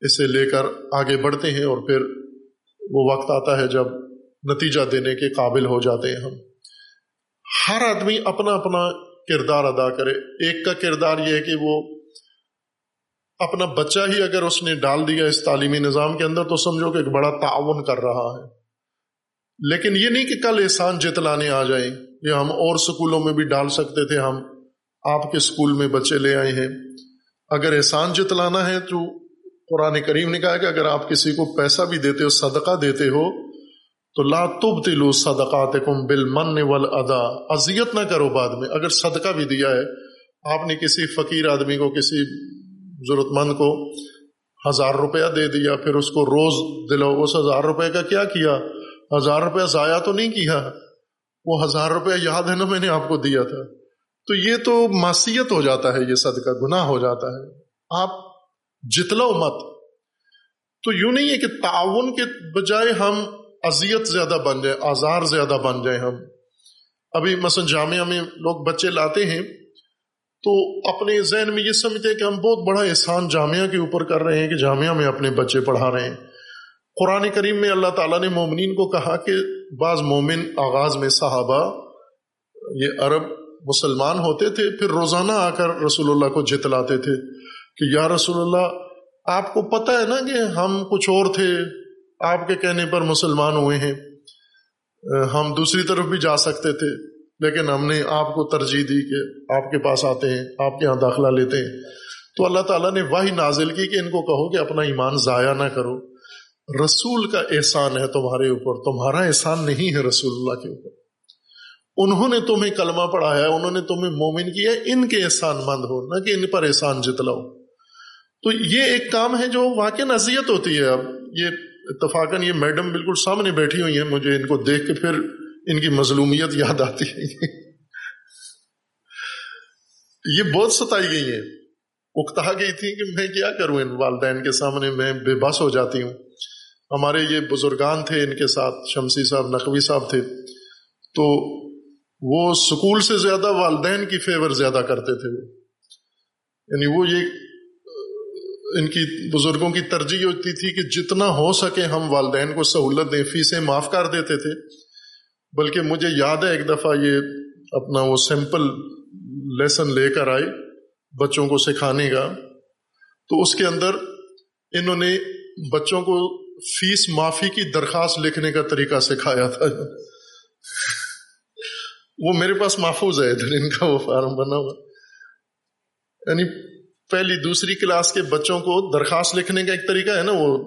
اسے لے کر آگے بڑھتے ہیں اور پھر وہ وقت آتا ہے جب نتیجہ دینے کے قابل ہو جاتے ہیں ہم۔ ہر آدمی اپنا اپنا کردار ادا کرے۔ ایک کا کردار یہ ہے کہ وہ اپنا بچہ ہی اگر اس نے ڈال دیا اس تعلیمی نظام کے اندر تو سمجھو کہ ایک بڑا تعاون کر رہا ہے۔ لیکن یہ نہیں کہ کل احسان جتلانے آ جائیں یہ ہم اور سکولوں میں بھی ڈال سکتے تھے، ہم آپ کے سکول میں بچے لے آئے ہیں۔ اگر احسان جتلانا ہے تو قرآن کریم نے کہا کہ اگر آپ کسی کو پیسہ بھی دیتے ہو، صدقہ دیتے ہو، تو لا تب تلو صدقات کم بل من ول ادا ازیت نہ کرو بعد میں۔ اگر صدقہ بھی دیا ہے، آپ نے کسی فقیر آدمی کو، کسی ضرورت مند کو ہزار روپیہ دے دیا، پھر اس کو روز دلو اس ہزار روپے کا کیا کیا؟ ہزار روپیہ ضائع تو نہیں کیا، وہ ہزار روپیہ یاد ہے نا میں نے آپ کو دیا تھا۔ تو یہ تو معصیت ہو جاتا ہے، یہ صدقہ گناہ ہو جاتا ہے۔ آپ جتلو مت۔ تو یوں نہیں ہے کہ تعاون کے بجائے ہم اذیت زیادہ بن جائے آزار زیادہ بن جائے ہم۔ ابھی مثلا جامعہ میں لوگ بچے لاتے ہیں، تو اپنے ذہن میں یہ سمجھتے ہیں کہ ہم بہت بڑا احسان جامعہ کے اوپر کر رہے ہیں کہ جامعہ میں اپنے بچے پڑھا رہے ہیں۔ قرآن کریم میں اللہ تعالیٰ نے مومنین کو کہا کہ بعض مومن آغاز میں صحابہ، یہ عرب مسلمان ہوتے تھے، پھر روزانہ آ کر رسول اللہ کو جتلاتے تھے کہ یا رسول اللہ، آپ کو پتہ ہے نا کہ ہم کچھ اور تھے، آپ کے کہنے پر مسلمان ہوئے ہیں، ہم دوسری طرف بھی جا سکتے تھے، لیکن ہم نے آپ کو ترجیح دی کہ آپ کے پاس آتے ہیں، آپ کے یہاں داخلہ لیتے ہیں۔ تو اللہ تعالیٰ نے واہی نازل کی کہ ان کو کہو کہ اپنا ایمان ضائع نہ کرو۔ رسول کا احسان ہے تمہارے اوپر، تمہارا احسان نہیں ہے رسول اللہ کے اوپر۔ انہوں نے تمہیں کلمہ پڑھایا، انہوں نے تمہیں مومن کیا، ان کے احسان مند ہو، نہ کہ ان پر احسان جتلاؤ تو یہ ایک کام ہے جو واقع نصیحت ہوتی ہے۔ اب یہ اتفاقاً یہ میڈم بالکل سامنے بیٹھی ہوئی ہیں، مجھے ان کو دیکھ کے پھر ان کی مظلومیت یاد آتی ہے۔ یہ بہت ستائی گئی ہیں۔ اکتا گئی تھی کہ میں کیا کروں ان والدین کے سامنے، میں بے بس ہو جاتی ہوں۔ ہمارے یہ بزرگان تھے، ان کے ساتھ شمسی صاحب، نقوی صاحب تھے، تو وہ سکول سے زیادہ والدین کی فیور زیادہ کرتے تھے وہ۔ یعنی وہ یہ، ان کی بزرگوں کی ترجیح ہوتی تھی کہ جتنا ہو سکے ہم والدین کو سہولت دیں فیسیں معاف کر دیتے تھے۔ بلکہ مجھے یاد ہے، ایک دفعہ یہ اپنا وہ سمپل لیسن لے کر آئے بچوں کو سکھانے کا۔ تو اس کے اندر انہوں نے بچوں کو فیس معافی کی درخواست لکھنے کا طریقہ سکھایا تھا۔ وہ میرے پاس محفوظ ہے، ادھر ان کا وہ فارم بنا ہوا۔ یعنی پہلی، دوسری کلاس کے بچوں کو درخواست لکھنے کا ایک طریقہ ہے نا وہ۔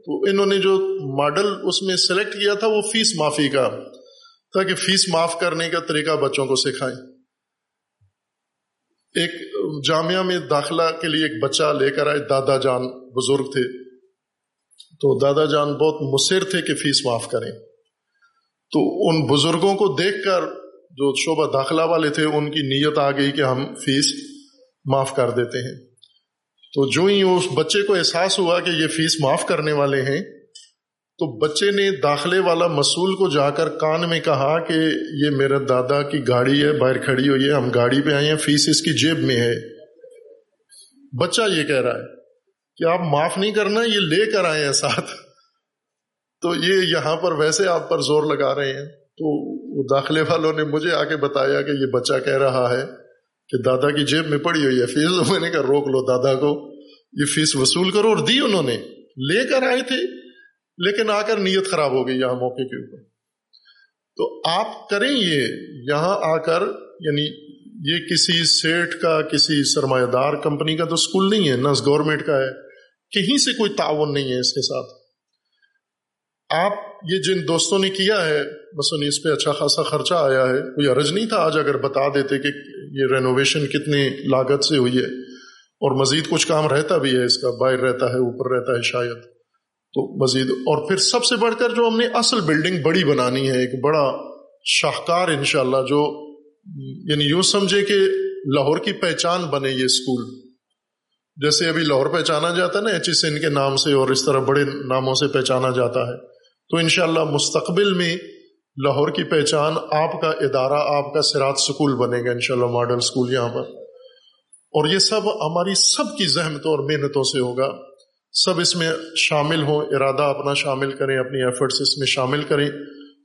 تو انہوں نے جو ماڈل اس میں سلیکٹ کیا تھا، وہ فیس معافی کا۔ تاکہ فیس معاف کرنے کا طریقہ بچوں کو سکھائیں۔ ایک جامعہ میں داخلہ کے لیے ایک بچہ لے کر آئے، دادا جان بزرگ تھے۔ تو دادا جان بہت مصر تھے کہ فیس معاف کریں۔ تو ان بزرگوں کو دیکھ کر جو شعبہ داخلہ والے تھے، ان کی نیت آ گئی کہ ہم فیس معاف کر دیتے ہیں۔ تو جو ہی اس بچے کو احساس ہوا کہ یہ فیس معاف کرنے والے ہیں، تو بچے نے داخلے والا مسول کو جا کر کان میں کہا کہ یہ میرا دادا کی گاڑی ہے، باہر کھڑی ہوئی ہے، ہم گاڑی پہ آئے ہیں، فیس اس کی جیب میں ہے۔ بچہ یہ کہہ رہا ہے۔ کہ آپ معاف نہیں کرنا، یہ لے کر آئے ہیں ساتھ۔ تو یہ یہاں پر ویسے آپ پر زور لگا رہے ہیں۔ تو وہ داخلے والوں نے مجھے آ کے بتایا کہ یہ بچہ کہہ رہا ہے کہ دادا کی جیب میں پڑی ہوئی ہے فیس۔ میں نے کہا، روک لو دادا کو، یہ فیس وصول کرو۔ اور دی انہوں نے۔ لے کر آئے تھے، لیکن آ کر نیت خراب ہو گئی یہاں موقع کے اوپر۔ تو آپ کریں یہ، یہاں آ کر یعنی یہ کسی سیٹ کا، کسی سرمایہ دار کمپنی کا تو اسکول نہیں ہے، نہ گورنمنٹ کا ہے۔ کہیں سے کوئی تعاون نہیں ہے اس کے ساتھ۔ آپ یہ جن دوستوں نے کیا ہے مثلاً اس پہ اچھا خاصا خرچہ آیا ہے۔ کوئی عرض نہیں تھا آج اگر بتا دیتے کہ یہ رینوویشن کتنی لاگت سے ہوئی ہے۔ اور مزید کچھ کام رہتا بھی ہے اس کا، باہر رہتا ہے، اوپر رہتا ہے شاید۔ تو مزید، اور پھر سب سے بڑھ کر جو ہم نے اصل بلڈنگ بڑی بنانی ہے، ایک بڑا شاہکار انشاءاللہ جو یعنی یوں سمجھے کہ لاہور کی پہچان بنے یہ اسکول جیسے ابھی لاہور پہچانا جاتا ہے نا ایچ ایس این کے نام سے اور اس طرح بڑے ناموں سے پہچانا جاتا ہے۔ تو انشاءاللہ مستقبل میں لاہور کی پہچان آپ کا ادارہ، آپ کا سراج سکول بنے گا انشاءاللہ، ماڈل سکول یہاں پر۔ اور یہ سب ہماری سب کی زحمتوں اور محنتوں سے ہوگا۔ سب اس میں شامل ہوں، ارادہ اپنا شامل کریں، اپنی ایفرٹس اس میں شامل کریں۔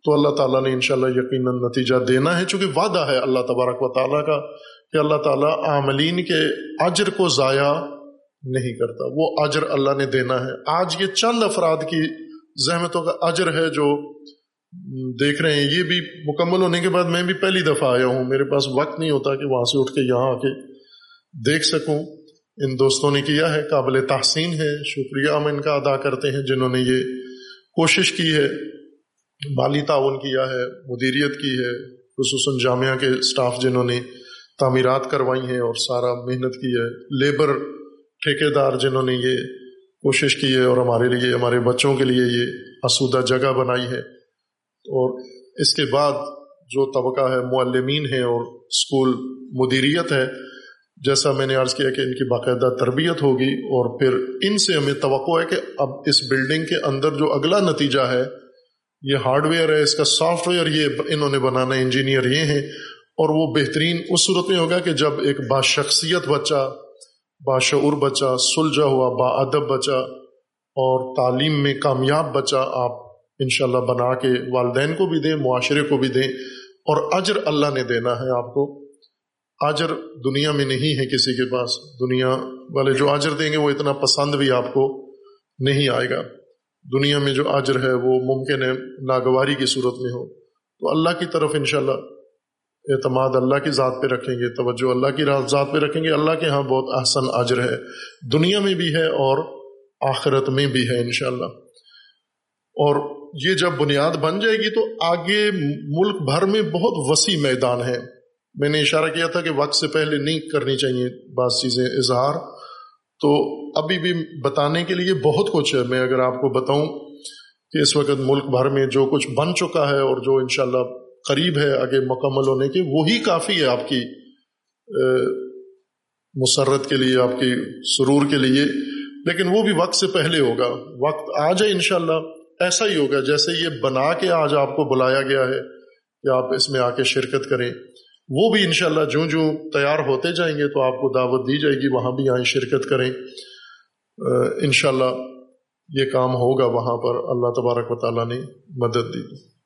تو اللہ تعالیٰ نے انشاءاللہ یقیناً نتیجہ دینا ہے، چونکہ وعدہ ہے اللہ تبارک و تعالیٰ کا کہ اللہ تعالیٰ عاملین کے اجر کو ضائع نہیں کرتا۔ وہ اجر اللہ نے دینا ہے۔ آج یہ چند افراد کی زحمتوں کا اجر ہے جو دیکھ رہے ہیں۔ یہ بھی مکمل ہونے کے بعد میں بھی پہلی دفعہ آیا ہوں۔ میرے پاس وقت نہیں ہوتا کہ وہاں سے اٹھ کے یہاں آ کے دیکھ سکوں۔ ان دوستوں نے کیا ہے۔ قابل تحسین ہے۔ شکریہ ہم ان کا ادا کرتے ہیں جنہوں نے یہ کوشش کی ہے۔ مالی تعاون کیا ہے، مدیریت کی ہے، خصوصاً جامعہ کے اسٹاف جنہوں نے تعمیرات کروائی ہیں اور سارا محنت کی ہے۔ لیبر ٹھیکے دار جنہوں نے یہ کوشش کی ہے اور ہمارے لیے، ہمارے بچوں کے لیے یہ آسودہ جگہ بنائی ہے۔ اور اس کے بعد جو طبقہ ہے، معلمین ہیں اور اسکول مدیریت ہے جیسا میں نے عرض کیا کہ ان کی باقاعدہ تربیت ہوگی اور پھر ان سے ہمیں توقع ہے کہ اب اس بلڈنگ کے اندر جو اگلا نتیجہ ہے، یہ ہارڈ ویئر ہے، اس کا سافٹ ویئر یہ انہوں نے بنانا انجینئر یہ ہیں اور وہ بہترین اس صورت میں ہوگا کہ جب ایک باشخصیت بچہ باشعور بچہ سلجھا ہوا، با ادب بچہ اور تعلیم میں کامیاب بچہ آپ انشاءاللہ بنا کے والدین کو بھی دیں، معاشرے کو بھی دیں اور اجر اللہ نے دینا ہے آپ کو۔ اجر دنیا میں نہیں ہے کسی کے پاس۔ دنیا والے جو اجر دیں گے وہ اتنا پسند بھی آپ کو نہیں آئے گا۔ دنیا میں جو اجر ہے وہ ممکن ہے، ناگواری کی صورت میں ہو۔ تو اللہ کی طرف انشاءاللہ اعتماد اللہ کی ذات پہ رکھیں گے، توجہ اللہ کی ذات پہ رکھیں گے۔ اللہ کے ہاں بہت احسن اجر ہے۔ دنیا میں بھی ہے اور آخرت میں بھی ہے انشاءاللہ۔ اور یہ جب بنیاد بن جائے گی تو آگے ملک بھر میں بہت وسیع میدان ہے۔ میں نے اشارہ کیا تھا کہ وقت سے پہلے نہیں کرنی چاہیے بعض چیزیں اظہار۔ تو ابھی بھی بتانے کے لیے بہت کچھ ہے۔ میں اگر آپ کو بتاؤں کہ اس وقت ملک بھر میں جو کچھ بن چکا ہے اور جو انشاءاللہ قریب ہے آگے مکمل ہونے کی وہی کافی ہے آپ کی مسرت کے لیے، آپ کی سرور کے لیے۔ لیکن وہ بھی وقت سے پہلے ہوگا۔ وقت آ جائے انشاءاللہ، ایسا ہی ہوگا جیسے یہ بنا کے آج آپ کو بلایا گیا ہے کہ آپ اس میں آ کے شرکت کریں۔ وہ بھی انشاءاللہ جو جو تیار ہوتے جائیں گے تو آپ کو دعوت دی جائے گی، وہاں بھی آئیں شرکت کریں۔ انشاءاللہ یہ کام ہوگا وہاں پر، اللہ تبارک و تعالیٰ نے مدد دی۔